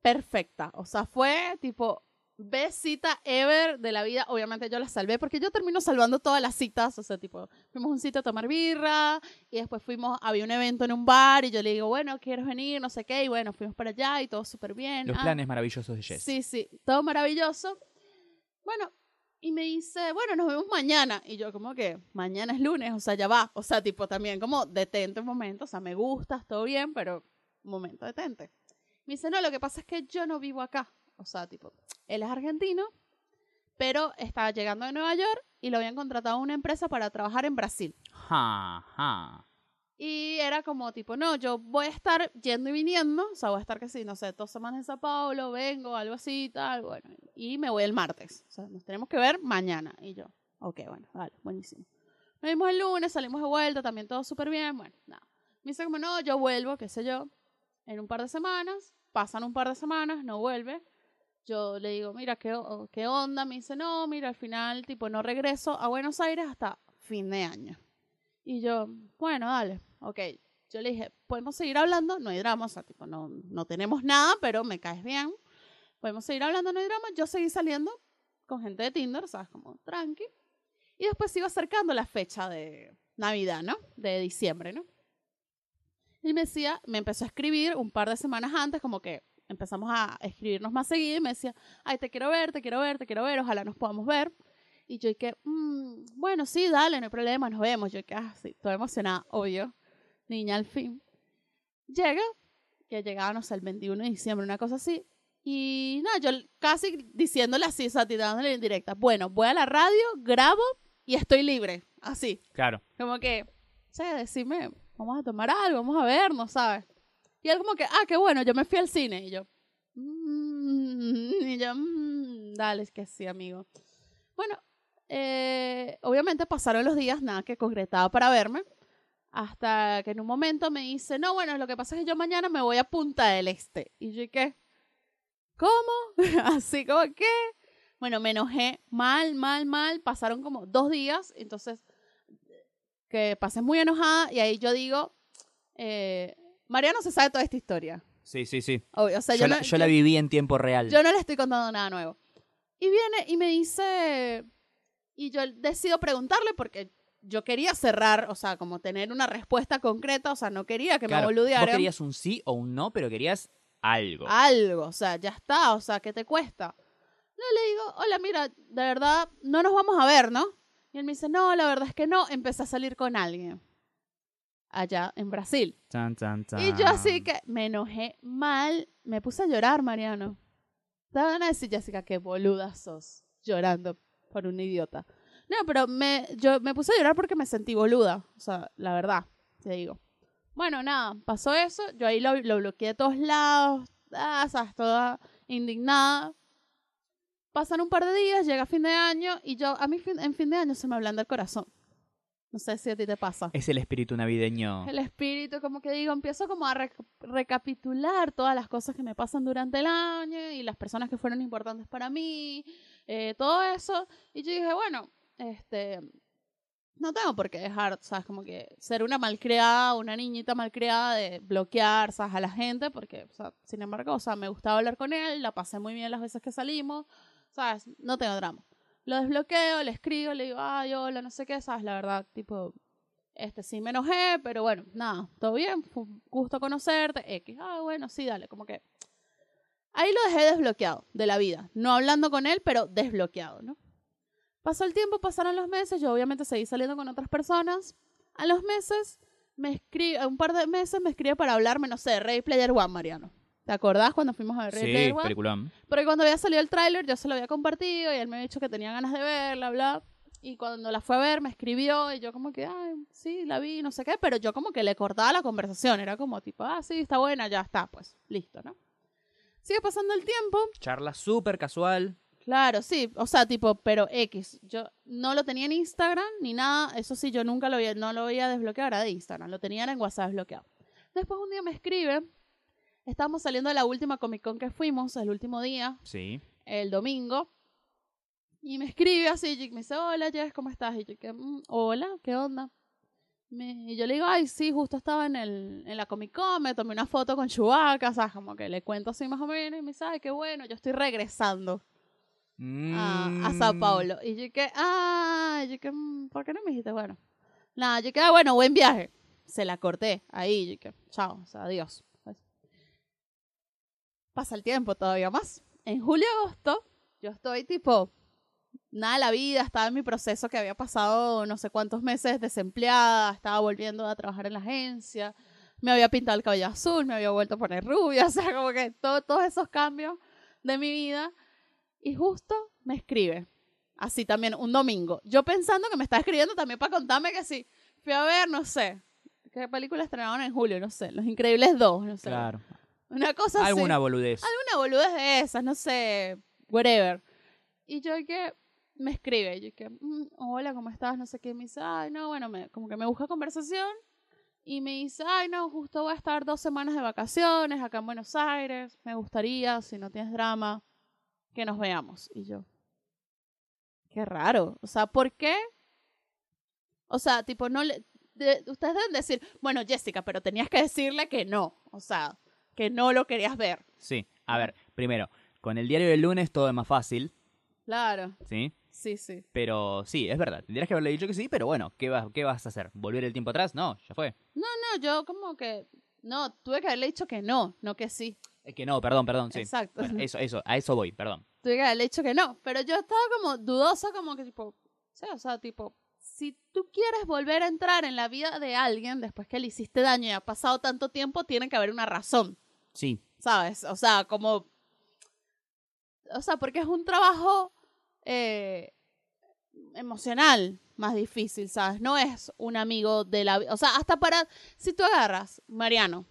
perfecta. O sea, fue tipo, best cita ever de la vida. Obviamente yo la salvé porque yo termino salvando todas las citas. O sea, tipo, fuimos a un sitio a tomar birra y después fuimos, había un evento en un bar y yo le digo, bueno, ¿quieres venir? No sé qué. Y bueno, fuimos para allá y todo súper bien. Los Ah, planes maravillosos de Jess. Sí, sí, todo maravilloso. Bueno, y me dice, bueno, nos vemos mañana. Y yo como que, mañana es lunes, o sea, ya va. O sea, tipo también como, detente un momento, o sea, me gustas, todo bien, pero momento, detente. Me dice, no, lo que pasa es que yo no vivo acá. O sea, tipo, él es argentino, pero estaba llegando de Nueva York y lo habían contratado a una empresa para trabajar en Brasil. Ja, ja. Y era como tipo, no, yo voy a estar yendo y viniendo, o sea, voy a estar que sí, no sé, dos semanas en Sao Paulo, vengo, algo así, tal, bueno, y me voy el martes. O sea, nos tenemos que ver mañana. Y yo, ok, bueno, vale, buenísimo. Nos vimos el lunes, salimos de vuelta, también todo súper bien, bueno, nada. Me dice como, no, yo vuelvo, qué sé yo, en un par de semanas, pasan un par de semanas, no vuelve. Yo le digo, mira, ¿qué, qué onda? Me dice, no, mira, al final, tipo, no regreso a Buenos Aires hasta fin de año. Y yo, bueno, dale, ok. Yo le dije, podemos seguir hablando, no hay drama, o sea, tipo, no, no tenemos nada, pero me caes bien. Podemos seguir hablando, no hay drama. Yo seguí saliendo con gente de Tinder, ¿sabes? Como tranqui. Y después se iba acercando la fecha de Navidad, ¿no? De diciembre, ¿no? Y me decía, me empezó a escribir un par de semanas antes, como que empezamos a escribirnos más seguido y me decía, ay, te quiero ver, te quiero ver, te quiero ver, ojalá nos podamos ver. Y yo dije, "Mm, bueno, sí, dale, no hay problema, nos vemos. Yo dije, ah, sí, toda emocionada, obvio. Niña al fin. Llega, que llegaba, no sé, el 21 de diciembre, una cosa así. Y nada, yo casi diciéndole así, o sea, tirándole en directa. Bueno, voy a la radio, grabo y estoy libre. Así. Claro. Como que, che, decime, vamos a tomar algo, vamos a vernos, ¿sabes? Y él como que, ah, qué bueno, yo me fui al cine. Y yo, "Mm", y yo, "Mm, dale, es que sí, amigo. Bueno, eh, obviamente pasaron los días, nada que concretaba para verme. Hasta que en un momento me dice, no, bueno, lo que pasa es que yo mañana me voy a Punta del Este. Y yo, ¿qué? ¿Cómo? Así como, ¿qué? Bueno, me enojé mal, mal, mal. Pasaron como dos días, entonces que pasé muy enojada y ahí yo digo, eh, Mariano se sabe toda esta historia. Sí, sí, sí. Obvio, o sea, yo, yo, la, no, yo la viví en tiempo real. yo no le estoy contando nada nuevo. Y viene y me dice, y yo decido preguntarle porque yo quería cerrar, o sea, como tener una respuesta concreta, o sea, no quería que Claro, me boludearan. Vos querías un sí o un no, pero querías algo. algo, o sea, ya está, o sea, ¿qué te cuesta? No le digo, hola, mira, de verdad, no nos vamos a ver, ¿no? Y él me dice, no, la verdad es que no, empecé a salir con alguien allá en Brasil. Tan, tan, tan. Y yo así que me enojé mal, me puse a llorar, Mariano. Te van a decir, Jessica, qué boluda sos, llorando por un idiota. No, pero me, yo me puse a llorar porque me sentí boluda, o sea, la verdad, te digo. Bueno, nada, pasó eso, yo ahí lo, lo bloqueé de todos lados, ah, sabes, toda indignada. Pasan un par de días, llega fin de año y yo, a mí fin- en fin de año se me ablanda el corazón. No sé si a ti te pasa Es el espíritu navideño. el espíritu, como que digo, empiezo como a rec- recapitular todas las cosas que me pasan durante el año y las personas que fueron importantes para mí, eh, todo eso. Y yo dije, bueno, este, no tengo por qué dejar, ¿sabes? Como que ser una malcriada, una niñita malcriada de bloquear, ¿sabes? A la gente, porque, o sea, sin embargo, o sea, me gustaba hablar con él, la pasé muy bien las veces que salimos, ¿sabes? No tengo drama. Lo desbloqueo, le escribo, le digo, ay, hola, no sé qué, ¿sabes? La verdad, tipo, este, sí me enojé, pero bueno, nada, todo bien, gusto conocerte, X, ah, bueno, sí, dale, como que... Ahí lo dejé desbloqueado de la vida, no hablando con él, pero desbloqueado, ¿no? Pasó el tiempo, pasaron los meses, yo obviamente seguí saliendo con otras personas. A los meses, me escribe, un par de meses me escribe para hablarme, no sé, Ray Player One, Mariano. ¿Te acordás cuando fuimos a ver Ray Sí, Player One? peliculón. Porque cuando había salido el tráiler, yo se lo había compartido y él me había dicho que tenía ganas de verla, bla. Y cuando la fue a ver, me escribió y yo como que, ay, sí, la vi, no sé qué, pero yo como que le cortaba la conversación. Era como tipo, ah, sí, está buena, ya está, pues, listo, ¿no? Sigue pasando el tiempo. Charla súper casual. Claro, sí, o sea, tipo, pero X. Yo no lo tenía en Instagram ni nada. Eso sí, yo nunca lo había, no lo había desbloqueado, era de Instagram. Lo tenía en WhatsApp desbloqueado. Después un día me escribe. Estábamos saliendo de la última Comic Con que fuimos, el último día, Sí. el domingo. Y me escribe así, y me dice, hola Jess, ¿cómo estás? Y yo que, "Mm, hola, ¿qué onda? Me- y yo le digo, ay, sí, justo estaba en, el, en la Comic Con, me tomé una foto con Chewbacca, ¿sabes? Como que le cuento así más o menos, y me dice, ay, qué bueno, yo estoy regresando a, a Sao Mm, Paulo. Y yo que, ah, yo que, "Mm, ¿por qué no me dijiste? Bueno, nada, yo que, ah, bueno, buen viaje. Se la corté ahí, yo que, chao, o sea, adiós. Pasa el tiempo todavía más. En julio agosto, yo estoy tipo, nada la vida, estaba en mi proceso que había pasado no sé cuántos meses desempleada, estaba volviendo a trabajar en la agencia, me había pintado el cabello azul, me había vuelto a poner rubia, o sea, como que todo- todos esos cambios de mi vida. Y justo me escribe, así también, un domingo. Yo pensando que me está escribiendo también para contarme que sí, fui a ver, no sé, qué película estrenaron en julio, no sé, Los Increíbles 2, no sé. Claro. Una cosa así Alguna boludez. una boludez de esas, no sé, whatever. Y yo que me escribe, yo que, "Mm, hola, ¿cómo estás? No sé qué, me dice, ay, no, bueno, me, como que me busca conversación y me dice, ay, no, justo voy a estar dos semanas de vacaciones acá en Buenos Aires, me gustaría, si no tienes drama, que nos veamos. Y yo, qué raro, o sea, ¿por qué? O sea, tipo, no le... de- ustedes deben decir, bueno, Jessica, pero tenías que decirle que no, o sea, que no lo querías ver. Sí. A ver, primero, con el diario del lunes todo es más fácil, Claro, ¿sí? sí, sí. Pero sí, es verdad. Tendrías que haberle dicho que sí, pero bueno, ¿qué vas, ¿qué vas a hacer? ¿Volver el tiempo atrás? No, ya fue. No, yo como que, no, tuve que haberle dicho que no, no que sí. Es que no, perdón, perdón, sí. Exacto. Bueno, eso, eso, a eso voy, perdón. Tuve que haberle dicho que no, pero yo estaba como dudosa, como que tipo, sí, o sea, tipo, si tú quieres volver a entrar en la vida de alguien después que le hiciste daño y ha pasado tanto tiempo, tiene que haber una razón, Sí, ¿sabes? O sea, como, o sea, porque es un trabajo eh, emocional más difícil, ¿sabes? No es un amigo de la vida. O sea, hasta para, si tú agarras, Mariano,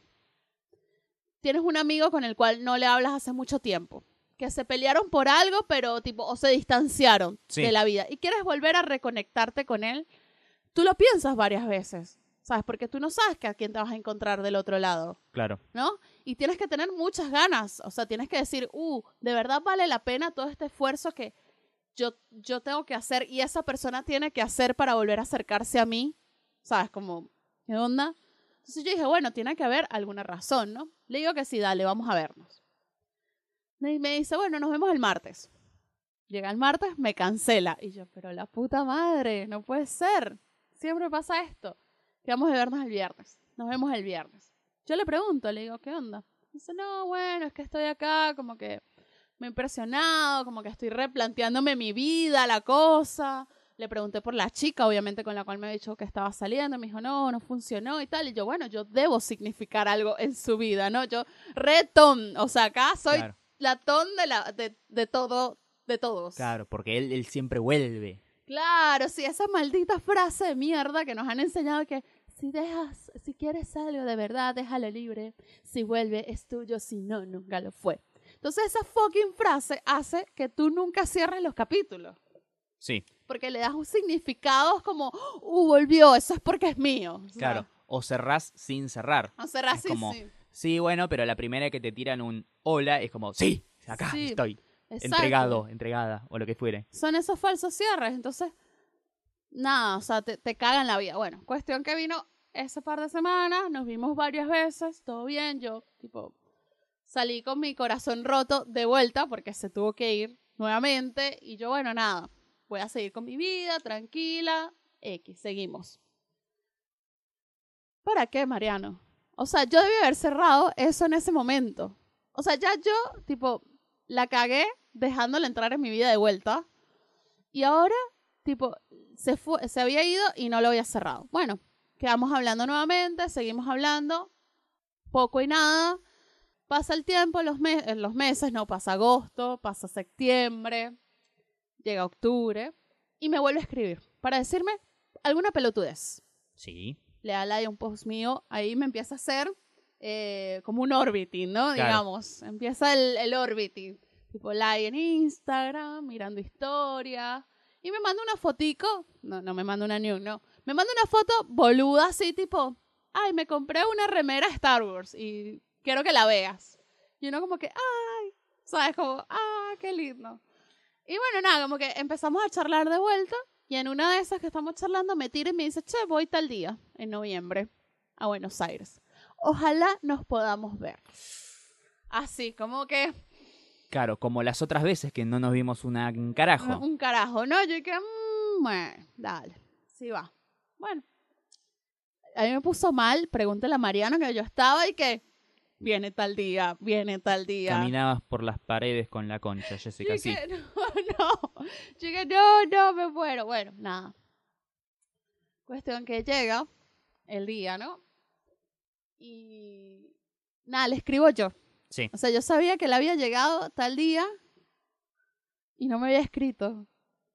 tienes un amigo con el cual no le hablas hace mucho tiempo, que se pelearon por algo, pero tipo, o se distanciaron Sí. de la vida, y quieres volver a reconectarte con él, tú lo piensas varias veces, ¿sabes? Porque tú no sabes que a quién te vas a encontrar del otro lado. claro. ¿no? Y tienes que tener muchas ganas, o sea, tienes que decir, uh, de verdad vale la pena todo este esfuerzo que yo, yo tengo que hacer y esa persona tiene que hacer para volver a acercarse a mí, ¿sabes? Como, ¿qué onda? Entonces yo dije, bueno, tiene que haber alguna razón, ¿no? Le digo que sí, dale, vamos a vernos. Y me dice, bueno, nos vemos el martes. Llega el martes, me cancela. Y yo, pero la puta madre, no puede ser. Siempre pasa esto. Quedamos de vernos el viernes. Nos vemos el viernes. Yo le pregunto, le digo, ¿qué onda? Dice, no, bueno, es que estoy acá, como que me he impresionado, como que estoy replanteándome mi vida, la cosa. Le pregunté por la chica, obviamente, con la cual me había dicho que estaba saliendo. Me dijo, no, no funcionó y tal. Y yo, bueno, yo debo significar algo en su vida, ¿no? Yo, retón, o sea, acá soy Claro, la ton de, la, de, de todo, de todos. claro, porque él, él siempre vuelve. Claro, sí, esa maldita frase de mierda que nos han enseñado que si dejas, si quieres algo de verdad, déjalo libre. Si vuelve, es tuyo. Si no, nunca lo fue. Entonces esa fucking frase hace que tú nunca cierres los capítulos. Sí, Porque le das un significado como, uh, volvió, eso es porque es mío. O claro. O cerrás sin cerrar. Cerrar Es así, como- sí. Sí, bueno, pero la primera que te tiran un hola es como, sí, acá Sí, estoy. Exacto. Entregado, entregada, o lo que fuere. Son esos falsos cierres. Entonces, nada, o sea, te, te cagan la vida. Bueno, cuestión que vino ese par de semanas, nos vimos varias veces, todo bien, yo tipo salí con mi corazón roto de vuelta porque se tuvo que ir nuevamente y yo, bueno, nada, voy a seguir con mi vida, tranquila, X, seguimos. ¿Para qué, Mariano? O sea, yo debí haber cerrado eso en ese momento. O sea, ya yo, tipo, la cagué dejándola entrar en mi vida de vuelta. Y ahora, tipo, se, fue, se había ido y no lo había cerrado. Bueno, quedamos hablando nuevamente, seguimos hablando, poco y nada. Pasa el tiempo, los, me los meses, no, pasa agosto, pasa septiembre, llega octubre, y me vuelve a escribir para decirme alguna pelotudez. Sí. Le da like a un post mío, ahí me empieza a hacer eh, como un orbiting, ¿no? Claro. Digamos, empieza el, el orbiting. Tipo like en Instagram, mirando historia. Y me manda una fotico, no, no me manda una nude, no. Me manda una foto boluda así, tipo, ay, me compré una remera Star Wars y quiero que la veas. Y uno como que, ay, ¿sabes? Como, ah, qué lindo. Y bueno, nada, como que empezamos a charlar de vuelta y en una de esas que estamos charlando me tira y me dice, che, voy tal día, en noviembre, a Buenos Aires. Ojalá nos podamos ver. Así, como que Claro, como las otras veces que no nos vimos una un carajo. un carajo, ¿no? Yo dije, mmm, bueno, dale, sí va. Bueno, a mí me puso mal, pregúntale a Mariano que yo estaba y que viene tal día, viene tal día. Caminabas por las paredes con la concha, Jessica, sí. no, no. Yo dije, no, no, me muero. Bueno, nada. Cuestión que llega el día, ¿no? Y nada, le escribo yo. Sí. O sea, yo sabía que él había llegado tal día y no me había escrito.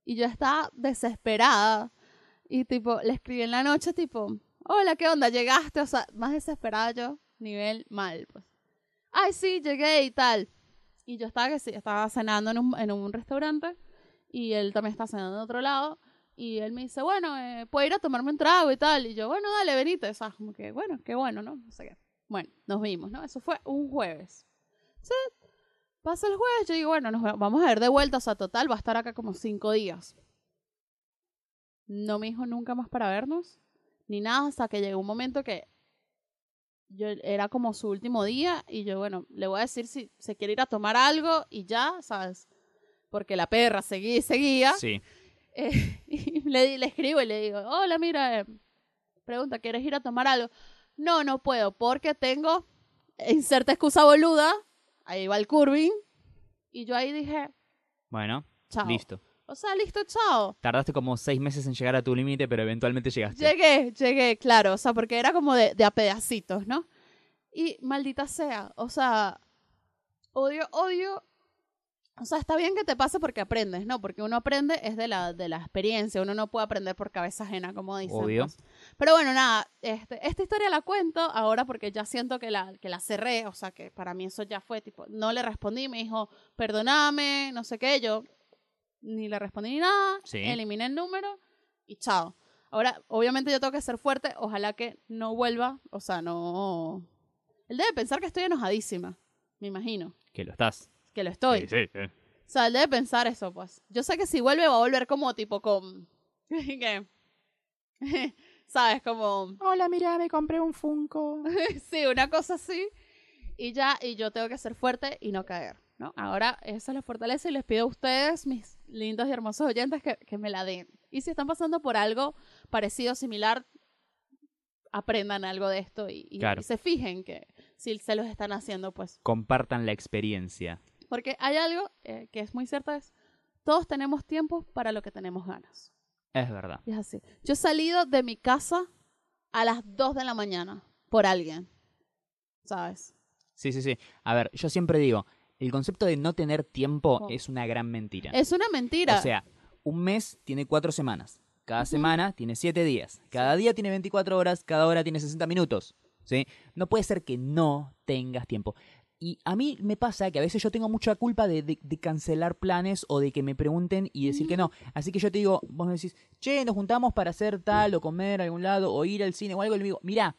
Y yo estaba desesperada. Y tipo, le escribí en la noche, tipo, hola, ¿qué onda? ¿Llegaste? O sea, más desesperada yo, nivel mal, pues. Ay, sí, llegué y tal. Y yo estaba que sí, estaba cenando en un, en un restaurante y él también está cenando en otro lado. Y él me dice, bueno, eh, puedo ir a tomarme un trago y tal. Y yo, bueno, dale, venite. O sea, como que, bueno, qué bueno, ¿no? No sé qué. Bueno, nos vimos, ¿no? Eso fue un jueves. Pasa el jueves, yo digo, bueno, nos va- vamos a ver de vuelta. O sea, total, va a estar acá como cinco días. No me dijo nunca más para vernos, ni nada, hasta que llegó un momento que yo era como su último día y yo, bueno, le voy a decir si se quiere ir a tomar algo y ya, ¿sabes? Porque la perra seguía y seguía. Sí. Eh, y le, le escribo y le digo, hola, mira, eh, pregunta, ¿quieres ir a tomar algo? No, no puedo, porque tengo, inserta excusa boluda, ahí va el curving, y yo ahí dije, Bueno, chao. listo. O sea, listo, chao. Tardaste como seis meses en llegar a tu límite, pero eventualmente llegaste. Llegué, llegué, claro, o sea, porque era como de, de a pedacitos, ¿no? Y maldita sea, o sea, odio, odio. O sea, está bien que te pase porque aprendes, ¿no? Porque uno aprende es de la, de la experiencia, uno no puede aprender por cabeza ajena, como dicen. Obvio. pues. Pero bueno, nada, este, esta historia la cuento ahora porque ya siento que la, que la cerré, o sea, que para mí eso ya fue, tipo, no le respondí, me dijo, perdóname, no sé qué, yo ni le respondí ni nada, Sí. eliminé el número y chao. Ahora, obviamente yo tengo que ser fuerte, ojalá que no vuelva, o sea, no... Él debe pensar que estoy enojadísima, me imagino, Que lo estás. que lo estoy. Sí, sí, sí. O sea, él debe pensar eso, pues. Yo sé que si vuelve va a volver como tipo con... ¿Qué? ¿Sabes? Como... Hola, mira, me compré un Funko. sí, una cosa así. Y ya, y yo tengo que ser fuerte y no caer, ¿no? Ahora, esa es la fortaleza y les pido a ustedes, mis lindos y hermosos oyentes, que, que me la den. Y si están pasando por algo parecido, similar, aprendan algo de esto y, y- Claro. y se fijen que si se los están haciendo, pues. Compartan la experiencia. Porque hay algo eh, que es muy cierto, es todos tenemos tiempo para lo que tenemos ganas. Es verdad. Y es así. Yo he salido de mi casa a las 2 de la mañana por alguien, ¿sabes? Sí, sí, sí. A ver, yo siempre digo, el concepto de no tener tiempo Oh. es una gran mentira. Es una mentira. O sea, un mes tiene cuatro semanas. Cada semana tiene siete días. Cada día tiene 24 horas. Cada hora tiene 60 minutos. ¿sí? No puede ser que no tengas tiempo. Y a mí me pasa que a veces yo tengo mucha culpa de, de- de cancelar planes o de que me pregunten y decir que no. Así que yo te digo, vos me decís, che, nos juntamos para hacer tal o comer a algún lado o ir al cine o algo. Y le digo, mirá,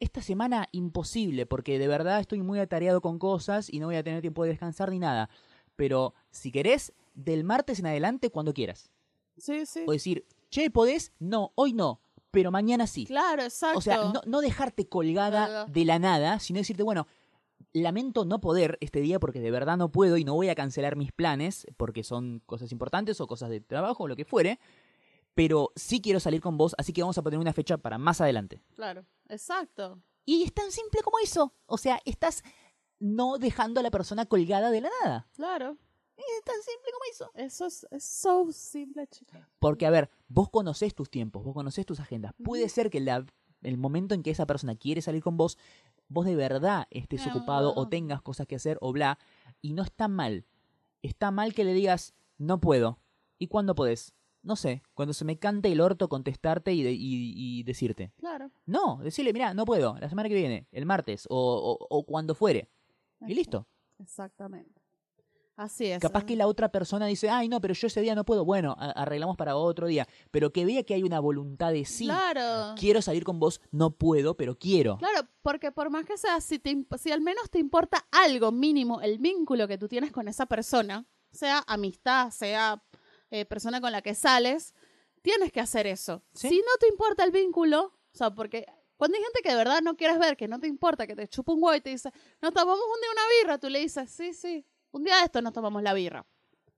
esta semana imposible porque de verdad estoy muy atareado con cosas y no voy a tener tiempo de descansar ni nada. Pero si querés, del martes en adelante cuando quieras. sí, sí. O decir, che, ¿podés? No, hoy no, pero mañana sí. Claro, exacto. O sea, no, no dejarte colgada Claro. de la nada, sino decirte, bueno, lamento no poder este día porque de verdad no puedo y no voy a cancelar mis planes porque son cosas importantes o cosas de trabajo o lo que fuere, pero sí quiero salir con vos, así que vamos a poner una fecha para más adelante. Claro, exacto. Y es tan simple como eso. O sea, estás no dejando a la persona colgada de la nada. Claro. Es tan simple como eso. Eso es, es so simple, chicos. Porque, a ver, vos conocés tus tiempos, vos conocés tus agendas. Puede ser que la- el momento en que esa persona quiere salir con vos, vos de verdad estés ocupado o tengas cosas que hacer o bla, y no está mal. Está mal que le digas, no puedo. ¿Y cuándo podés? No sé, cuando se me cante el orto contestarte y, de- y- y decirte. Claro. No, decirle, mira, no puedo, la semana que viene, el martes, o, o- o cuando fuere. Y listo. Exactamente. Así es. Capaz que la otra persona dice, ay, no, pero yo ese día no puedo. Bueno, arreglamos para otro día. Pero que vea que hay una voluntad de sí. Claro. Quiero salir con vos, no puedo, pero quiero. Claro, porque por más que sea, si, te, si al menos te importa algo mínimo, el vínculo que tú tienes con esa persona, sea amistad, sea eh, persona con la que sales, tienes que hacer eso. Sí. Si no te importa el vínculo, o sea, porque cuando hay gente que de verdad no quieres ver, que no te importa, que te chupa un huevo y te dice, no tomamos un día una birra, tú le dices, sí, sí, un día de esto nos tomamos la birra.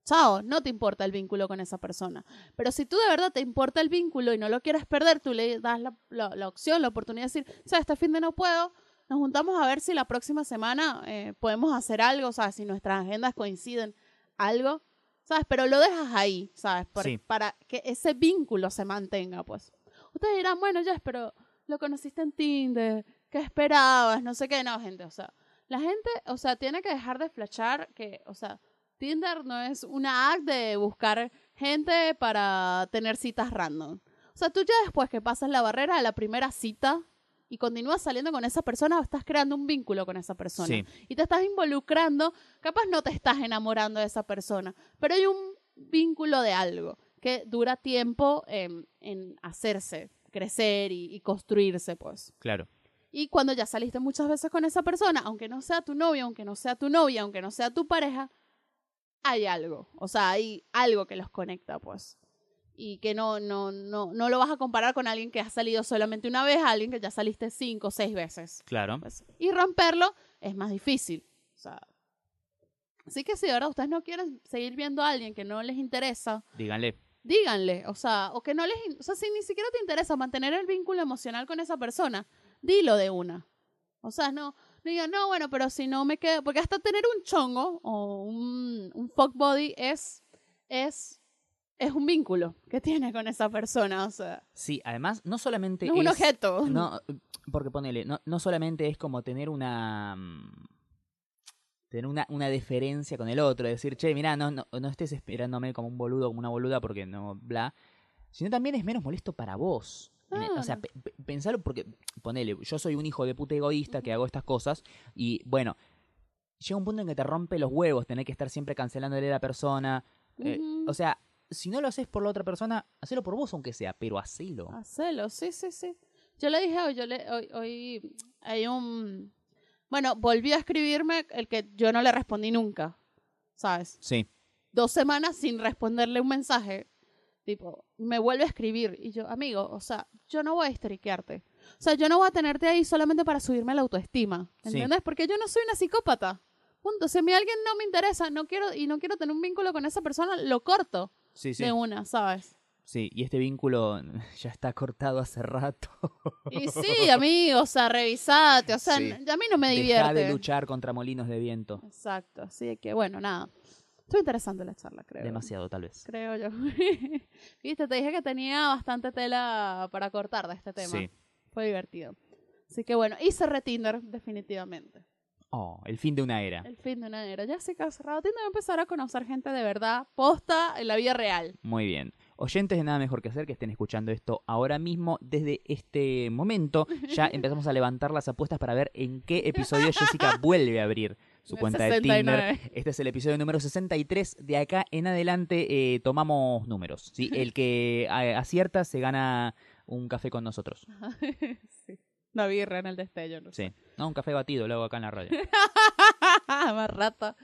Chao, no te importa el vínculo con esa persona. Pero si tú de verdad te importa el vínculo y no lo quieres perder, tú le das la, la- la opción, la oportunidad de decir, o sea, este fin de no puedo, nos juntamos a ver si la próxima semana eh, podemos hacer algo, o sea, si nuestras agendas coinciden, algo, ¿sabes? Pero lo dejas ahí, ¿sabes? Por- Sí. Para que ese vínculo se mantenga, pues. Ustedes dirán, bueno, Jess, pero lo conociste en Tinder, ¿qué esperabas? No sé qué, no, gente, o sea, la gente, o sea, tiene que dejar de flashar que, o sea, Tinder no es una app de buscar gente para tener citas random. O sea, tú ya después que pasas la barrera de la primera cita y continúas saliendo con esa persona, estás creando un vínculo con esa persona. Sí. Y te estás involucrando, capaz no te estás enamorando de esa persona, pero hay un vínculo de algo que dura tiempo en, en hacerse, crecer y, y construirse, pues. Claro. Y cuando ya saliste muchas veces con esa persona, aunque no sea tu novio, aunque no sea tu novia, aunque no sea tu pareja, hay algo. O sea, hay algo que los conecta, pues. Y que no, no, no, no lo vas a comparar con alguien que ha salido solamente una vez a alguien que ya saliste cinco o seis veces. Claro. Pues, y romperlo es más difícil. O sea, así que si ahora ustedes no quieren seguir viendo a alguien que no les interesa, Díganle. díganle, o sea, o que no les, o sea, si ni siquiera te interesa mantener el vínculo emocional con esa persona, dilo de una. O sea, no, no digan, no, bueno, pero si no me quedo, porque hasta tener un chongo o un, un fuck body es, es, es un vínculo que tiene con esa persona, o sea, Sí, además, no solamente no es un objeto. No, porque ponele, no, no solamente es como tener una. mm, Tener una, una deferencia con el otro, decir, che, mirá, no, no, no estés esperándome como un boludo, como una boluda, porque no, bla. Sino también es menos molesto para vos. El- O sea, Claro. pe- pe- pensalo porque, ponele, yo soy un hijo de puta egoísta que hago estas cosas y, bueno, llega un punto en que te rompe los huevos tener que estar siempre cancelándole a la persona. eh, o sea, si no lo haces por la otra persona, hacelo por vos aunque sea, pero hacelo. Hacelo, sí, sí, sí. Yo le dije hoy, yo le, hoy, hoy hay un... Bueno, volvió a escribirme el que yo no le respondí nunca, ¿sabes? Sí. Dos semanas sin responderle un mensaje, tipo, me vuelve a escribir. Y yo, amigo, o sea, yo no voy a histeriquearte. O sea, yo no voy a tenerte ahí solamente para subirme la autoestima, Sí. ¿entiendes? Porque yo no soy una psicópata. Punto. Si a mí alguien no me interesa, no quiero y no quiero tener un vínculo con esa persona, lo corto Sí, sí. de una, ¿sabes? Sí, y este vínculo ya está cortado hace rato. Y sí, amigo, o sea, revisate, o sea, Sí. a mí no me Deja divierte. de luchar contra molinos de viento. Exacto, así que bueno, nada. Estuvo interesante la charla, creo. Demasiado, tal vez. Creo yo. Viste, te dije que tenía bastante tela para cortar de este tema. Sí. Fue divertido. Así que bueno, y cerré Tinder, definitivamente. Oh, el fin de una era. El fin de una era. Ya se ha cerrado Tinder, voy a empezar a conocer gente de verdad, posta, en la vida real. Muy bien. Oyentes de nada mejor que hacer que estén escuchando esto ahora mismo. Desde este momento ya empezamos a levantar las apuestas para ver en qué episodio Jessica vuelve a abrir su el cuenta de 69. Tinder. Este es el episodio número 63. De acá en adelante eh, tomamos números. ¿sí? El que eh, acierta se gana un café con nosotros. sí. Una birra en el destello, no sé. Sí. No, un café batido, lo hago acá en la radio. Más rata.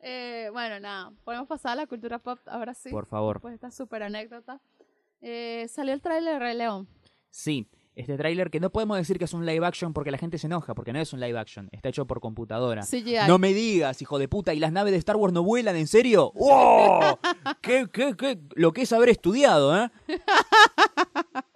Eh, bueno, nada, podemos pasar a la cultura pop ahora sí. Por favor. Pues esta súper anécdota. Eh, salió el tráiler de Rey León. Sí, este tráiler que no podemos decir que es un live action porque la gente se enoja, porque no es un live action, está hecho por computadora. CGI. No me digas, hijo de puta, ¿y las naves de Star Wars no vuelan, en serio? ¡Wow! ¿Qué, qué, qué? Lo que es haber estudiado, ¿eh?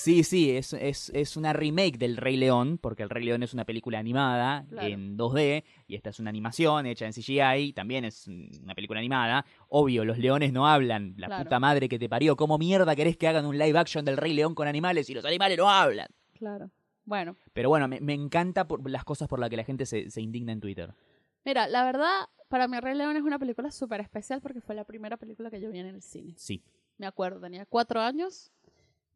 Sí, sí, es, es, es una remake del Rey León, porque el Rey León es una película animada Claro. en 2D, y esta es una animación hecha en CGI, también es una película animada. Obvio, los leones no hablan, la Claro. puta madre que te parió, ¿cómo mierda querés que hagan un live action del Rey León con animales y los animales no hablan? Claro. Bueno, Pero bueno, me, me encanta por las cosas por las que la gente se, se indigna en Twitter. mira, la verdad, para mí Rey León es una película súper especial porque fue la primera película que yo vi en el cine. Sí, Me acuerdo, tenía cuatro años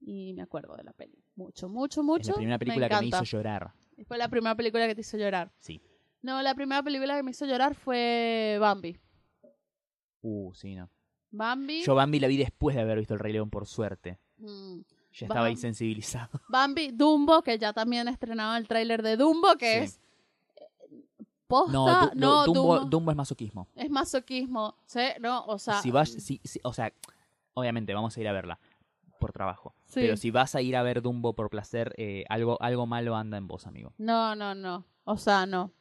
y me acuerdo de la peli. Mucho, mucho, es mucho. la primera película que me hizo llorar. Fue la primera película que te hizo llorar. Sí. No, la primera película que me hizo llorar fue Bambi. Uh, sí, no. Bambi. Yo Bambi la vi después de haber visto el Rey León, por suerte. mm, Ya estaba insensibilizado. Bambi, Dumbo, que ya también estrenaba el tráiler de Dumbo, que Sí. es eh, posta, No, no, Du- no, Dumbo, Dumbo, Dumbo es masoquismo. es masoquismo, ¿sí? No, o sea, si vas, si- si- o sea, obviamente vamos a ir a verla por trabajo. Sí. Pero si vas a ir a ver Dumbo por placer, eh, algo, algo malo anda en vos, amigo. no, no, no, o sea, no.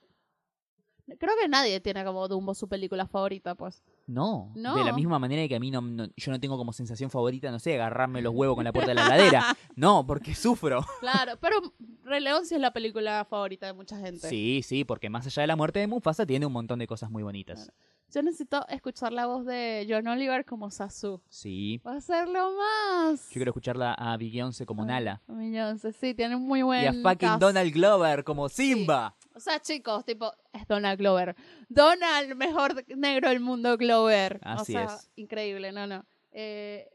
Creo que nadie tiene como Dumbo su película favorita, pues. No, No. de la misma manera que a mí no, no- yo no tengo como sensación favorita, no sé, agarrarme los huevos con la puerta de la heladera. No, porque sufro. Claro, pero Rey León sí es la película favorita de mucha gente. Sí, sí, porque más allá de la muerte de Mufasa tiene un montón de cosas muy bonitas. Claro. Yo necesito escuchar la voz de John Oliver como Sasu. Sí. Va a ser lo más. Yo quiero escucharla a Beyoncé como Nala. A Beyoncé, sí, tiene un muy buen Y a fucking cast. Donald Glover como Simba. O sea, chicos, tipo, es Donald Glover. Donald, mejor negro del mundo, Glover. Así o sea, es. increíble, no, no. Eh,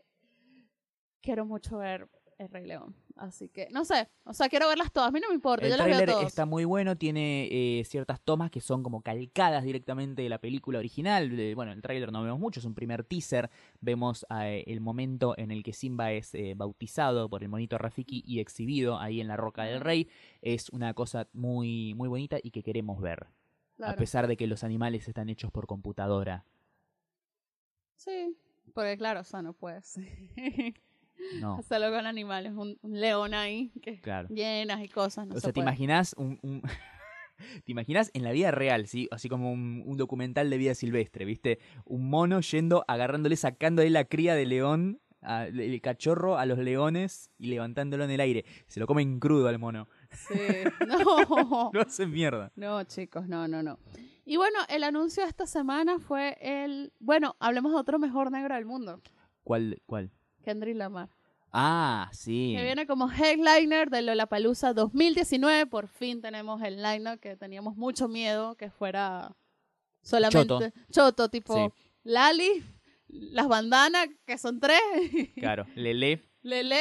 quiero mucho ver El Rey León. Así que, no sé, o sea, quiero verlas todas. A mí no me importa, El yo las veo tráiler todas. está muy bueno, tiene eh, ciertas tomas que son como calcadas directamente de la película original. De- bueno, el tráiler no vemos mucho, es un primer teaser. Vemos eh, el momento en el que Simba es eh, bautizado por el monito Rafiki y exhibido ahí en la Roca del Rey. Es una cosa muy, muy bonita y que queremos ver. A pesar de que los animales están hechos por computadora. Sí, porque claro, o sea, no puedes No, hacerlo con animales. Un, un león ahí, que claro. llenas y cosas. No o se sea, ¿te imaginas un... un- ¿Te imaginas en la vida real, sí? Así como un, un documental de vida silvestre, ¿viste? Un mono yendo, agarrándole, sacándole la cría de león, a- el cachorro a los leones y levantándolo en el aire. Se lo comen crudo al mono. Sí, no. Lo hacen mierda. No, chicos, no, no, no. Y bueno, el anuncio de esta semana fue el. Bueno, hablemos de otro mejor negro del mundo, ¿Cuál? ¿Cuál? Kendrick Lamar. Ah, sí. Que viene como headliner de Lollapalooza 2019. Por fin tenemos el line que teníamos mucho miedo que fuera solamente choto, tipo Sí. Lali, las bandanas, que son tres, Claro, Lele. Lele.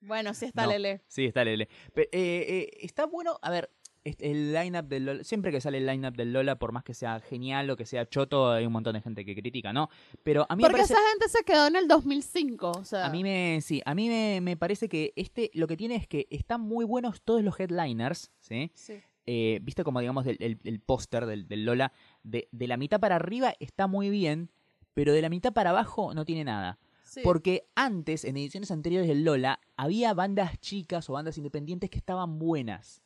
Bueno, sí está No. Lele. Sí, está Lele. Pero, eh, eh, está bueno, a ver, el lineup del Lola, siempre que sale el lineup del Lola, por más que sea genial o que sea choto, hay un montón de gente que critica, ¿no? Pero a mí me Porque parece... esa gente se quedó en el 2005. O sea, A mí me, sí, a mí me, me parece que este, lo que tiene es que están muy buenos todos los headliners, ¿sí? sí. Eh, Viste como, digamos, el, el, el póster del, del Lola, de, de la mitad para arriba está muy bien, pero de la mitad para abajo no tiene nada. sí. Porque antes, en ediciones anteriores del Lola, había bandas chicas o bandas independientes que estaban buenas.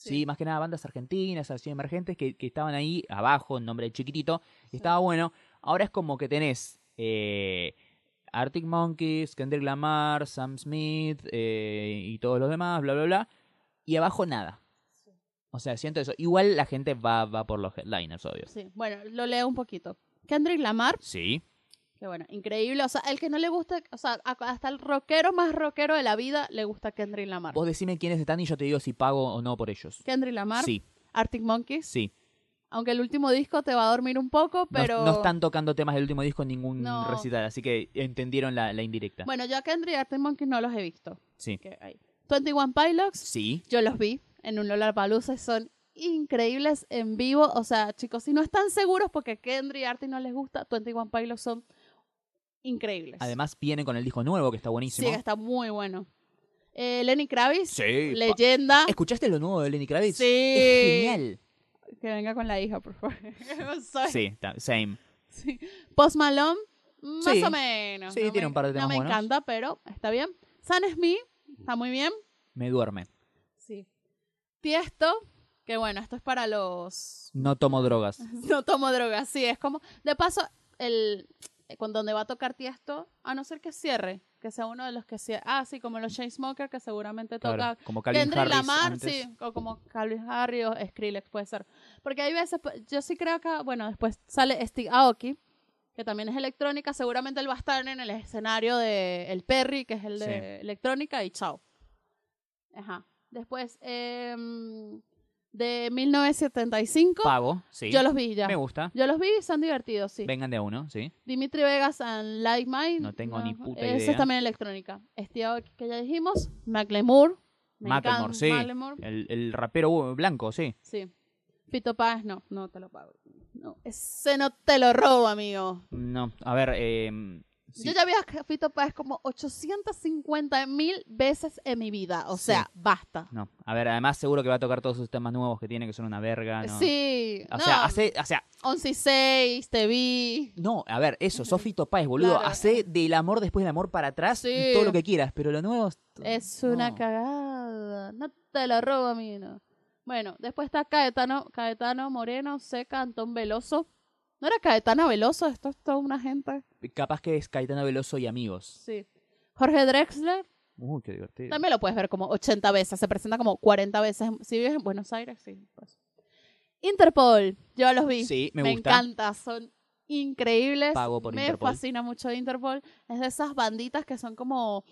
Sí, más que nada bandas argentinas, así emergentes, que, que estaban ahí abajo, en nombre chiquitito, y Sí. estaba bueno. Ahora es como que tenés eh, Arctic Monkeys, Kendrick Lamar, Sam Smith eh, y todos los demás, bla, bla, bla, y abajo nada. Sí. O sea, siento eso. Igual la gente va, va por los headliners, obvio. Sí, bueno, lo leo un poquito. Kendrick Lamar, Sí, que bueno, increíble. O sea, el que no le gusta, o sea, hasta el rockero más rockero de la vida le gusta Kendrick Lamar. vos decime quiénes están y yo te digo si pago o no por ellos. Kendrick Lamar, Sí, Arctic Monkeys. sí. Aunque el último disco te va a dormir un poco, No- pero. No, están tocando temas del último disco en ningún No. recital, así que entendieron la, la indirecta. Bueno, yo a Kendrick y Arctic Monkeys no los he visto. sí. Que hay. 21 Pilots, Sí, yo los vi en un Lollapalooza y son increíbles en vivo. O sea, chicos, si no están seguros porque Kendrick y Arctic no les gusta, 21 Pilots son increíbles. además viene con el disco nuevo que está sí, buenísimo. que está muy bueno. Eh, Lenny Kravitz, Sí, leyenda. ¿Escuchaste lo nuevo de Lenny Kravitz? Sí. Es genial. Que venga con la hija, por favor. Sí, same. sí. Post Malone, Más Sí. o menos. Sí, no tiene me- un par de temas No me buenos. encanta, pero está bien. San Smith, está muy bien. Me duerme. Sí. Tiesto, que bueno, esto es para los... No tomo drogas. No tomo drogas, sí, es como... De paso, el... Con donde va a tocar Tiesto, a no ser que cierre, que sea uno de los que cierre. Ah, sí, como los Chainsmokers, que seguramente toca Claro, como Calvin Kendrick Harris Lamar, antes. sí, o como Calvin Harris o Skrillex puede ser. Porque hay veces, pues, yo sí creo que, bueno, después sale Steve Aoki, que también es electrónica, seguramente él va a estar en el escenario de El Perry, que es el de Sí. electrónica, y chao. Ajá. Después, em, de 1975, Pago, sí. yo los vi ya. Me gusta. Yo los vi y son divertidos, sí. Vengan de a uno, sí. Dimitri Vegas and Like Mine. No tengo ni puta Eso idea. es también electrónica. Steve Aoki, que ya dijimos. Macklemore. Macklemore, sí. Macklemore. El, el rapero uh, blanco, sí. Sí. Fito Páez, no, no te lo pago. No, ese no te lo robo, amigo. No, a ver, eh, sí. Yo ya vi a Fito Páez como 850 mil veces en mi vida. O Sí. sea, basta. No, a ver, además seguro que va a tocar todos sus temas nuevos que tiene, que son una verga, ¿no? Sí. O no, sea, hace, o sea, 11 y 6, te vi. no, a ver, eso, Sofito Páez, boludo, Claro. hace del amor después del amor para atrás Sí. y todo lo que quieras, pero lo nuevo es- una cagada. No te lo robo, amigo. Bueno, después está Caetano, Caetano Moreno, Seca, Antón Veloso. ¿No era Caetano Veloso? Esto es toda una gente. Capaz que es Caetano Veloso y amigos. Sí. Jorge Drexler. Uy, qué divertido. También lo puedes ver como 80 veces. Se presenta como 40 veces. Si vives en Buenos Aires, sí. pues. Interpol. Yo los vi. Sí, me, me gusta. encanta. Son increíbles. Pago por me Interpol. fascina mucho Interpol. Es de esas banditas que son como...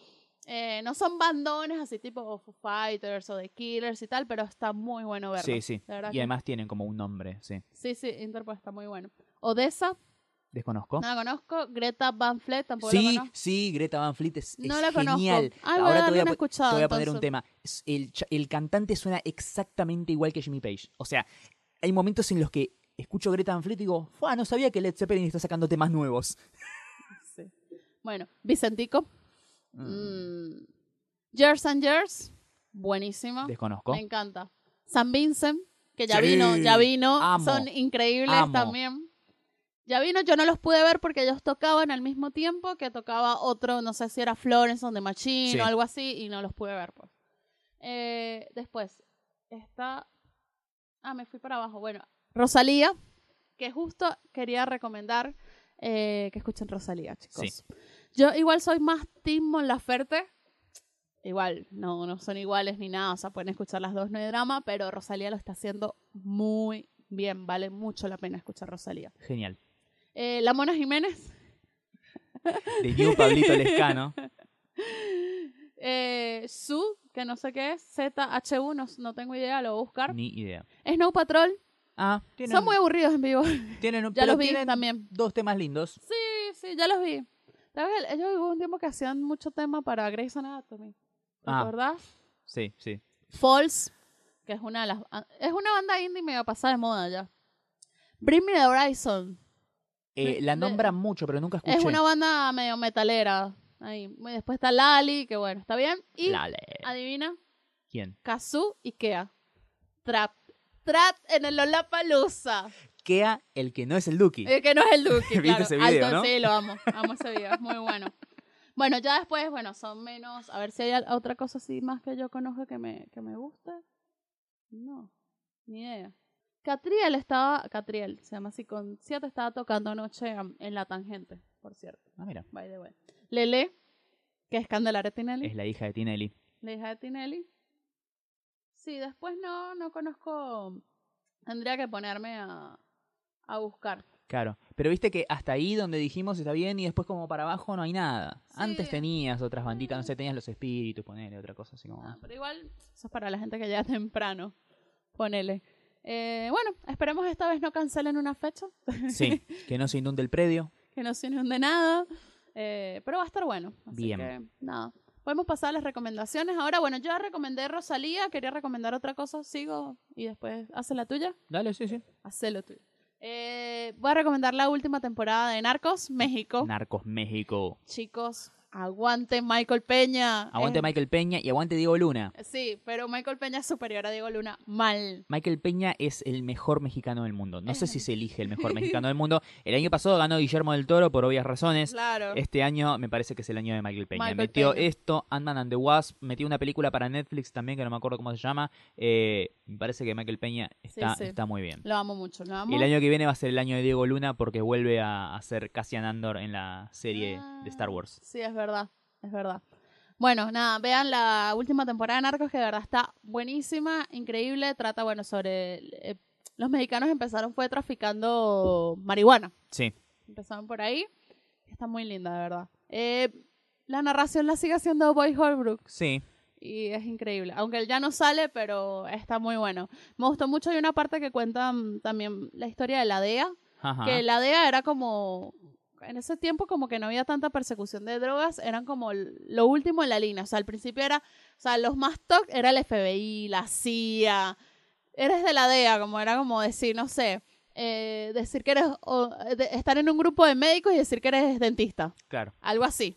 eh, no son bandones así tipo Foo Fighters o The Killers y tal, pero está muy bueno verlo. Sí, sí. Y que- además tienen como un nombre, sí. Sí, sí, Interpol está muy bueno. Odessa, Desconozco. no la conozco. Greta Van Fleet, tampoco la Sí, conozco. sí, Greta Van Fleet es, No es la conozco. genial. Ay, voy a Ahora te voy a, te voy a poner un tema. El, el cantante suena exactamente igual que Jimmy Page. O sea, hay momentos en los que escucho Greta Van Fleet y digo, ¡Fua! No sabía que Led Zeppelin está sacando temas nuevos. Sí. Bueno, Vicentico. Mm, Mm. Years and Years, buenísimo. Desconozco. Me encanta. San Vincent, que ya Sí, vino, ya vino. amo, Son increíbles amo. también. Ya vino, yo no los pude ver porque ellos tocaban al mismo tiempo que tocaba otro, no sé si era Florence on the Machine Sí. o algo así, y no los pude ver, pues. Eh, después, está. Ah, me fui para abajo. Bueno, Rosalía, que justo quería recomendar eh, que escuchen Rosalía, chicos. Yo igual soy más Tim Laferte. Igual, no, no son iguales ni nada, o sea, pueden escuchar las dos, no hay drama, pero Rosalía lo está haciendo muy bien, vale mucho la pena escuchar Rosalía. Genial. Eh, la Mona Jiménez, De New Pablito Lescano. eh, Su, que no sé qué es, ZHU, no, no tengo idea, lo voy a buscar. Ni idea. Snow Patrol, Ah, tienen, son muy aburridos en vivo. tienen, ya pero los vi tienen también. dos temas lindos. Sí, sí, ya los vi. ¿Sabes? Ellos hubo un tiempo que hacían mucho tema para Grey's Anatomy. ¿Te Ah. acordás? Sí, sí. False, que es una de las es una banda indie medio pasada de moda ya. Bring Me the Horizon. Eh, la nombran mucho, pero nunca escuché. Es una banda medio metalera. Ahí. Después está Lali, que bueno, está bien. Y Lale. adivina, ¿Quién? Kazu y Kea. Trap. Trap en el Lollapalooza. Kea, el que no es el Duki. Eh, que no es el Duque, ¿Viste claro. ese video, Alto, no? Sí, lo amo. Amo ese video, es muy bueno. Bueno, ya después, bueno, son menos. A ver si hay otra cosa así más que yo conozco que me, que me guste. No, ni idea. Catriel estaba. Catriel, se llama así, con siete estaba tocando anoche en la tangente, por cierto. Ah, mira. By the way. Lele, que es Candelaria Tinelli. Es la hija de Tinelli. La hija de Tinelli. Sí, después no, no conozco. Tendría que ponerme a, a buscar. Claro. Pero viste que hasta ahí donde dijimos está bien y después como para abajo no hay nada. Sí. Antes tenías otras banditas, no sé, tenías los espíritus, ponele otra cosa así como. Ah, pero igual, eso es para la gente que llega temprano. Ponele. Eh, bueno, esperemos esta vez no cancelen una fecha, Sí, que no se inunde el predio. que no se inunde nada. Eh, pero va a estar bueno. Así Bien. que, nada. Podemos pasar a las recomendaciones. Ahora, bueno, yo ya recomendé Rosalía, quería recomendar otra cosa, sigo y después hace la tuya. Dale, sí, sí. Hace lo tuyo. Eh, voy a recomendar la última temporada de Narcos, México. Narcos México. Chicos, aguante Michael Peña. Aguante Es- Michael Peña y aguante Diego Luna. Sí, pero Michael Peña es superior a Diego Luna. Mal. Michael Peña es el mejor mexicano del mundo. No sé si se elige el mejor mexicano del mundo. El año pasado ganó Guillermo del Toro por obvias razones. Claro. Este año me parece que es el año de Michael Peña. Michael metió Peña. esto, Ant-Man and the Wasp, metió una película para Netflix también que no me acuerdo cómo se llama. Eh, me parece que Michael Peña está, sí. está muy bien. Lo amo mucho, lo amo. El año que viene va a ser el año de Diego Luna porque vuelve a, a ser Cassian Andor en la serie de Star Wars. Sí, es verdad, es verdad. Bueno, nada, vean la última temporada de Narcos que de verdad está buenísima, increíble. Trata, bueno, sobre... eh, los mexicanos empezaron fue traficando marihuana. Sí, Empezaron por ahí. Está muy linda, de verdad. Eh, la narración la sigue haciendo Boy Holbrook sí. y es increíble. Aunque él ya no sale, pero está muy bueno. Me gustó mucho. Hay una parte que cuenta también la historia de la DEA. Ajá. Que la DEA era como. En ese tiempo, como que no había tanta persecución de drogas, eran como lo último en la línea. O sea, al principio era. O sea, los más top era el FBI, la CIA. Eres de la DEA, como era como decir, no sé. eh, decir que eres. o, de- estar en un grupo de médicos y decir que eres dentista. Claro. Algo así.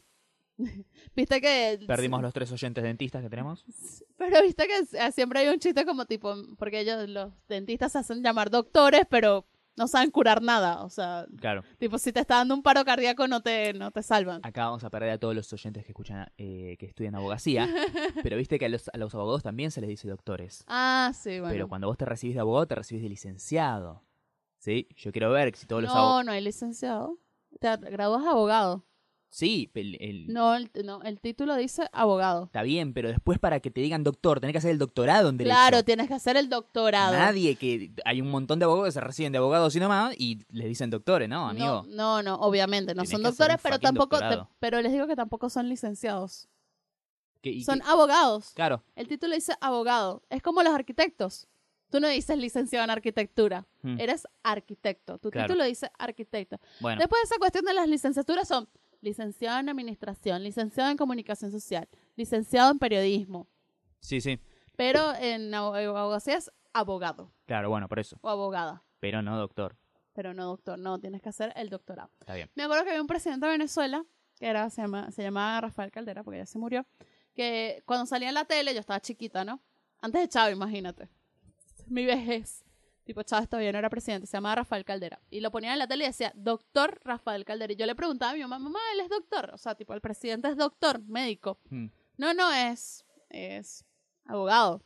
Viste que. Perdimos los tres oyentes dentistas que tenemos. Pero viste que s- siempre hay un chiste como tipo. Porque ellos, los dentistas, se hacen llamar doctores, pero no saben curar nada. O sea, Claro. tipo, si te está dando un paro cardíaco, no te, no te salvan. Acá vamos a perder a todos los oyentes que escuchan, eh, que estudian abogacía. pero viste que a los, a los abogados también se les dice doctores. Ah, sí, bueno. Pero cuando vos te recibís de abogado, te recibís de licenciado. ¿Sí? Yo quiero ver si todos los no, abogados. no hay licenciado. Te gradúas abogado. Sí, el- el- No el, no, el título dice abogado. está bien, pero después para que te digan doctor, tenés que hacer el doctorado en Derecho. Claro, tienes que hacer el doctorado. Nadie que. Hay un montón de abogados que se reciben de abogados y nomás y les dicen doctores, ¿no, amigo? No, no, no, obviamente, no Tenés son doctores, pero tampoco, te- pero les digo que tampoco son licenciados. Son abogados. claro. El título dice abogado. Es como los arquitectos. Tú no dices licenciado en arquitectura, Mm, eres arquitecto. Tu Claro. título dice arquitecto. Bueno, Después de esa cuestión de las licenciaturas son licenciado en administración, licenciado en comunicación social, licenciado en periodismo, sí, sí. pero en abo- abogacía es abogado Claro, bueno, por eso. o abogada, Pero no doctor. pero no doctor, no, tienes que hacer el doctorado. Está bien. Me acuerdo que había un presidente de Venezuela, que era, se, llama, se llamaba Rafael Caldera, porque ya se murió, que cuando salía en la tele, yo estaba chiquita, ¿no? Antes de Chávez, imagínate. Mi vejez. Tipo, Chávez todavía no era presidente, se llamaba Rafael Caldera. Y lo ponían en la tele y decía, doctor Rafael Caldera. Y yo le preguntaba a mi mamá, mamá, él es doctor. O sea, tipo, el presidente es doctor, médico. Mm. No, no, es, es abogado.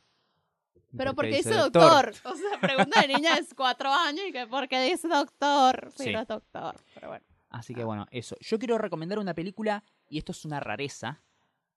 Pero Porque porque dice doctor. O sea, pregunta de niña de cuatro años y que ¿por qué dice doctor? Sí, Sí. no es doctor. Pero bueno. Así que bueno, eso. Yo quiero recomendar una película, y esto es una rareza,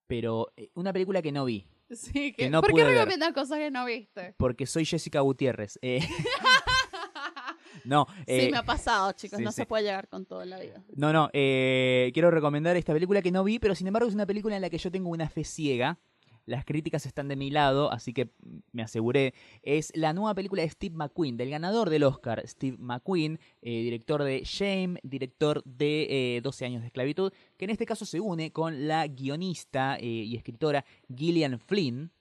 pero eh, una película que no vi. Sí, Que que, no ¿por qué ver. recomiendan cosas que no viste? Porque soy Jessica Gutiérrez. Eh, no, eh, sí, me ha pasado, chicos. sí, no sí. se puede llegar con todo en la vida. no, no. eh, quiero recomendar esta película que no vi, pero sin embargo es una película en la que yo tengo una fe ciega. Las críticas están de mi lado, así que me aseguré. Es la nueva película de Steve McQueen, del ganador del Oscar, Steve McQueen, eh, director de Shame, director de eh, 12 años de esclavitud, que en este caso se une con la guionista eh, y escritora Gillian Flynn,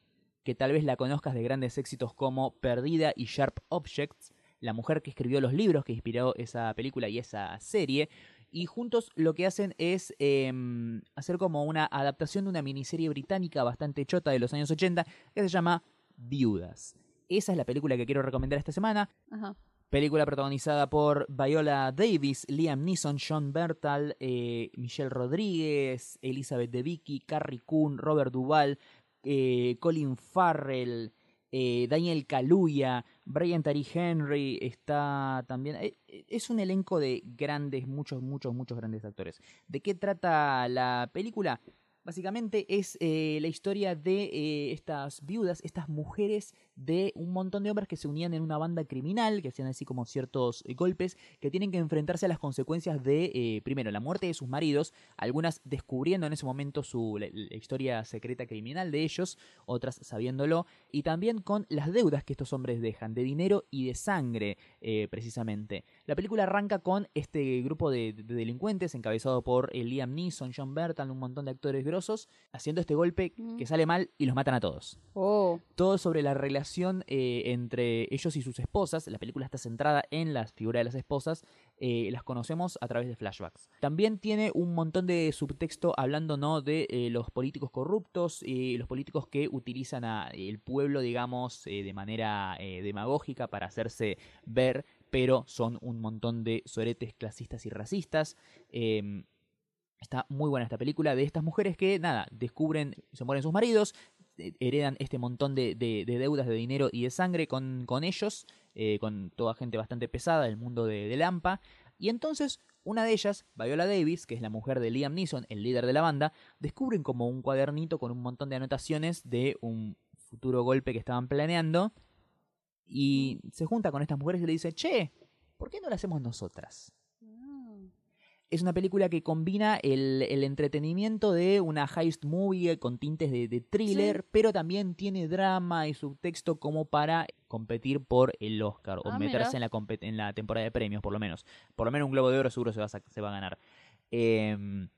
que tal vez la conozcas de grandes éxitos como Perdida y Sharp Objects, la mujer que escribió los libros que inspiró esa película y esa serie. Y juntos lo que hacen es em, hacer como una adaptación de una miniserie británica bastante chota de los años 80 que se llama Viudas. Esa es la película que quiero recomendar esta semana. Ajá. Película protagonizada por Viola Davis, Liam Neeson, John Bertal, eh, Michelle Rodríguez, Elizabeth Debicki, Carrie Coon, Robert Duvall, eh, Colin Farrell, eh, Daniel Kaluuya, Brian Tari Henry, está también... eh, eh, es un elenco de grandes, muchos, muchos, muchos grandes actores. ¿De qué trata la película? Básicamente es eh, la historia de eh, estas viudas, estas mujeres de un montón de hombres que se unían en una banda criminal, que hacían así como ciertos eh, golpes, que tienen que enfrentarse a las consecuencias de, primero, la muerte de sus maridos, algunas descubriendo en ese momento su, la, historia secreta criminal de ellos, otras sabiéndolo, y también con las deudas que estos hombres dejan, de dinero y de sangre, precisamente. La película arranca con este grupo de, de delincuentes encabezado por Liam Neeson, John Bertal, un montón de actores poderosos, haciendo este golpe Mm. que sale mal y los matan a todos. Oh. Todo sobre la relación eh, entre ellos y sus esposas. La película está centrada en las figuras de las esposas. eh, las conocemos a través de flashbacks. También tiene un montón de subtexto hablando ¿no? de eh, los políticos corruptos y los políticos que utilizan al pueblo, digamos, de manera demagógica para hacerse ver, pero son un montón de soretes clasistas y racistas. Em, Está muy buena esta película de estas mujeres que, nada, descubren, se mueren sus maridos, eh, heredan este montón de, de- de deudas de dinero y de sangre con, con ellos, eh, con toda gente bastante pesada del mundo de, de Lampa. Y entonces, una de ellas, Viola Davis, que es la mujer de Liam Neeson, el líder de la banda, descubren como un cuadernito con un montón de anotaciones de un futuro golpe que estaban planeando. Y se junta con estas mujeres y le dice, che, ¿por qué no lo hacemos nosotras? Es una película que combina el, el entretenimiento de una heist movie con tintes de, de thriller, Sí. pero también tiene drama y subtexto como para competir por el Oscar o Ah, meterse en la, en la temporada de premios, por lo menos. Por lo menos un Globo de Oro seguro se va a, se va a ganar. Em,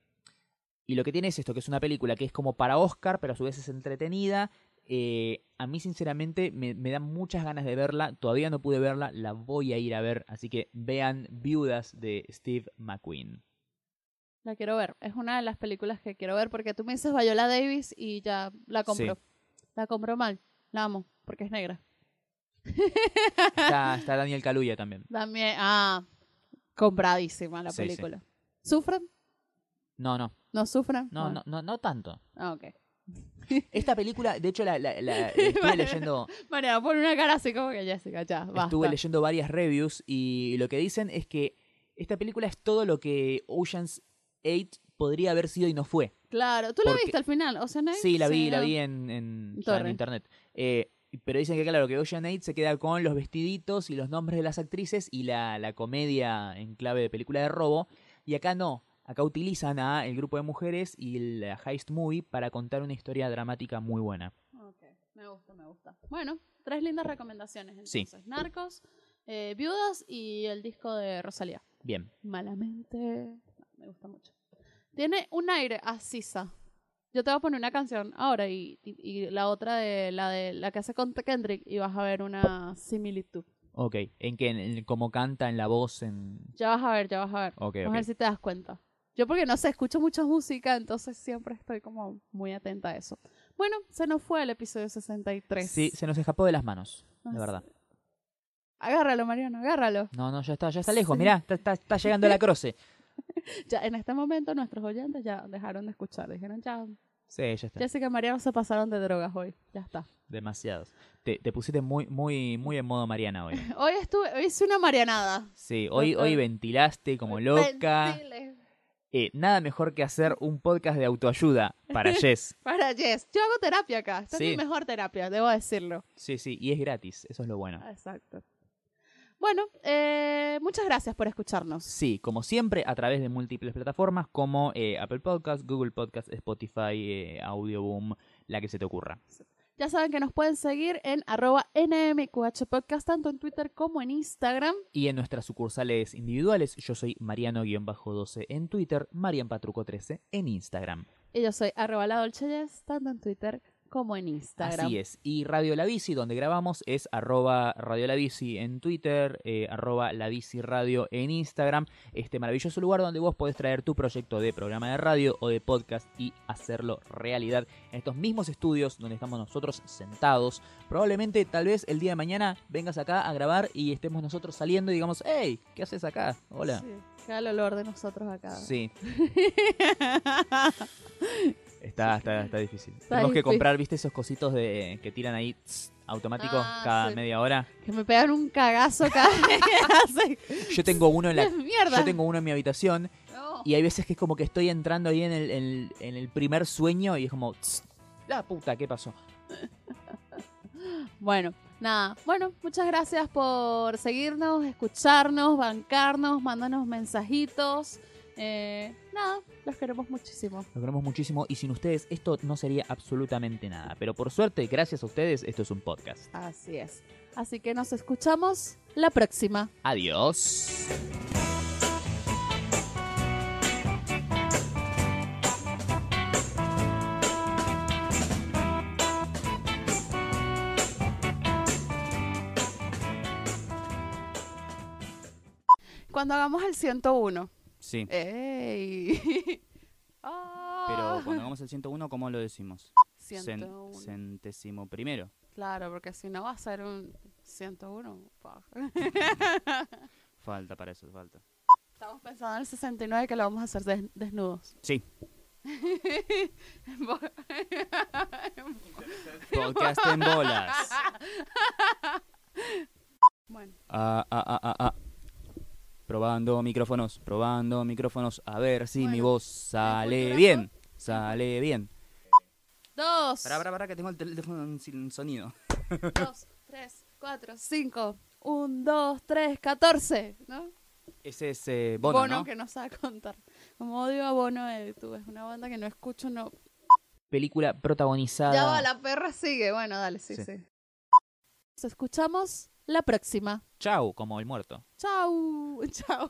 y lo que tiene es esto, que es una película que es como para Oscar, pero a su vez es entretenida. Eh, a mí, sinceramente, me, me dan muchas ganas de verla. Todavía no pude verla, la voy a ir a ver. Así que vean Viudas de Steve McQueen. La quiero ver. Es una de las películas que quiero ver porque tú me dices Viola Davis y ya la compro. Sí. La compro mal. La amo porque es negra. Está, está Daniel Kaluuya también. También, ah, compradísima la Sí, sí. película. ¿Sufren? No, no, ¿No sufren? no, no, no, no tanto. Ah, ok. Esta película, de hecho, la, la- la- estuve leyendo, pone una cara así como que ya, basta. estuve leyendo varias reviews y lo que dicen es que esta película es todo lo que Ocean's 8 podría haber sido y no fue. Claro, ¿tú la Porque- viste al final? ¿Ocean Eight? Sí, la vi, la vi en, internet. Eh, pero dicen que, claro, que Ocean 8 se queda con los vestiditos y los nombres de las actrices y la, la comedia en clave de película de robo. Y acá no. Acá utilizan a el grupo de mujeres y la heist movie para contar una historia dramática muy buena. Ok, me gusta, me gusta. Bueno, tres lindas recomendaciones Sí. entonces. Narcos, eh, Viudas y el disco de Rosalía. Bien. Malamente, me gusta mucho. Tiene un aire a Sisa. Yo te voy a poner una canción ahora y, y- y la otra de la de la que hace con Kendrick y vas a ver una similitud. Ok. ¿En qué? En, en cómo canta, en la voz, en... Ya vas a ver, ya vas a ver. Ok, Vamos a ok. ver si te das cuenta. Yo porque no sé, escucho mucha música, entonces siempre estoy como muy atenta a eso. Bueno, se nos fue el episodio 63. Sí, se nos escapó de las manos, de verdad. Agárralo, Mariano, agárralo. No, no, ya está, ya está lejos. Sí. Mirá, está, está, está llegando la croce. Ya en este momento nuestros oyentes ya dejaron de escuchar. Dijeron, ya, Sí, ya está. Jessica y Mariano se pasaron de drogas hoy. Ya está. Demasiados. Te, te pusiste muy, muy, muy en modo Mariana hoy. Hoy estuve, hoy hice una marianada. Sí, hoy, Total. hoy ventilaste como loca. Ventile. Eh, nada mejor que hacer un podcast de autoayuda para Jess. Para Jess. Yo hago terapia acá. Esta Sí. es mi mejor terapia, debo decirlo. Sí, sí, y es gratis, eso es lo bueno. Exacto. Bueno, eh, muchas gracias por escucharnos. Sí, como siempre, a través de múltiples plataformas como eh, Apple Podcast, Google Podcast, Spotify, eh, Audioboom, la que se te ocurra. Ya saben que nos pueden seguir en arroba NMQH Podcast, tanto en Twitter como en Instagram. Y en nuestras sucursales individuales, yo soy Mariano-12 en Twitter, Marian Patruco 13 en Instagram. Y yo soy arroba la Dolce Jess, tanto en Twitter como en Instagram. Así es. Y Radio La Bici, donde grabamos, es arroba Radio La Bici en Twitter, eh, arroba La Bici Radio en Instagram. Este maravilloso lugar donde vos podés traer tu proyecto de programa de radio o de podcast y hacerlo realidad en estos mismos estudios donde estamos nosotros sentados. Probablemente, tal vez el día de mañana vengas acá a grabar y estemos nosotros saliendo y digamos, hey, ¿qué haces acá? Hola. Sí, queda el olor de nosotros acá. Sí, está, está, está difícil. Está Tenemos que comprar, viste, esos cositos de que tiran ahí tss, automáticos Ah, cada sí. media hora. que me pegan un cagazo cada hace. Yo tengo uno en la, yo tengo uno en mi habitación No. y hay veces que es como que estoy entrando ahí en el, en, en el primer sueño y es como, tss, la puta, ¿qué pasó? Bueno, nada. Bueno, muchas gracias por seguirnos, escucharnos, bancarnos, mandarnos mensajitos. Eh, nada, los queremos muchísimo. Los queremos muchísimo y sin ustedes esto no sería absolutamente nada. Pero por suerte, gracias a ustedes, esto es un podcast. Así es. Así que nos escuchamos la próxima. Adiós. Cuando hagamos el 101. Sí. ¡Ey! Pero Ah, cuando hagamos el 101, ¿cómo lo decimos? Cen- 101. centésimo primero. Claro, porque si no va a ser un 101. fuck. Falta para eso, falta. Estamos pensando en el 69 que lo vamos a hacer des- desnudos. Sí. Podcast en bolas. bueno, Ah, ah, ah, ah, ah. Probando micrófonos, probando micrófonos. A ver si mi voz sale bien. Sale bien. dos, Pará, pará, pará, que tengo el teléfono sin sonido. dos, tres, cuatro, cinco, un, dos, tres, catorce, ¿no? Ese es eh, Bono, ¿no? que no sabe contar. Como odio a Bono de YouTube, es una banda que no escucho, no. Película protagonizada. Ya va, la perra sigue. Bueno, dale, sí, Sí. sí. Nos escuchamos la próxima. Chau, como el muerto. Chau, chau.